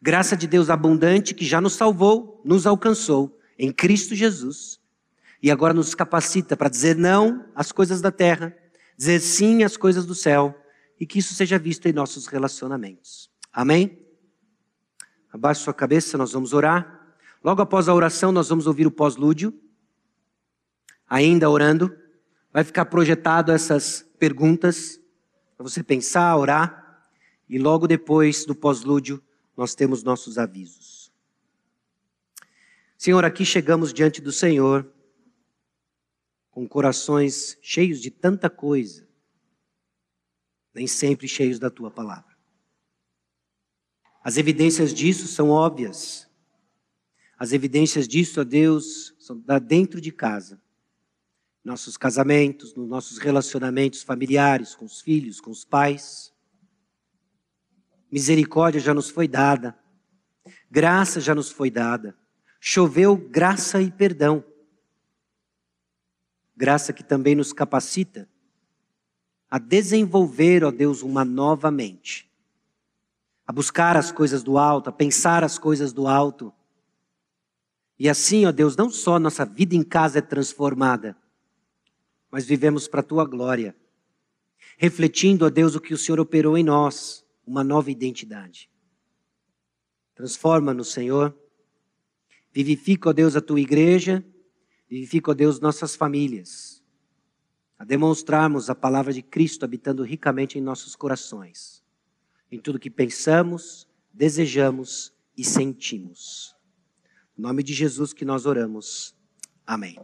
Graça de Deus abundante que já nos salvou, nos alcançou em Cristo Jesus e agora nos capacita para dizer não às coisas da terra, dizer sim às coisas do céu e que isso seja visto em nossos relacionamentos. Amém? Abaixe sua cabeça, nós vamos orar. Logo após a oração, nós vamos ouvir o pós-lúdio. Ainda orando, vai ficar projetado essas perguntas para você pensar, orar. E logo depois do pós-lúdio, nós temos nossos avisos. Senhor, aqui chegamos diante do Senhor com corações cheios de tanta coisa, nem sempre cheios da tua palavra. As evidências disso são óbvias. As evidências disso, ó Deus, são da dentro de casa. Nossos casamentos, nos nossos relacionamentos familiares, com os filhos, com os pais. Misericórdia já nos foi dada. Graça já nos foi dada. Choveu graça e perdão graça que também nos capacita a desenvolver, ó Deus, uma nova mente, a buscar as coisas do alto, a pensar as coisas do alto. E assim, ó Deus, não só nossa vida em casa é transformada, mas vivemos para a tua glória, refletindo, ó Deus, o que o Senhor operou em nós, uma nova identidade. Transforma-nos, Senhor. Vivifica, ó Deus, a tua igreja Vivifica, ó Deus, nossas famílias, a demonstrarmos a palavra de Cristo habitando ricamente em nossos corações, em tudo que pensamos, desejamos e sentimos. Em nome de Jesus que nós oramos. Amém.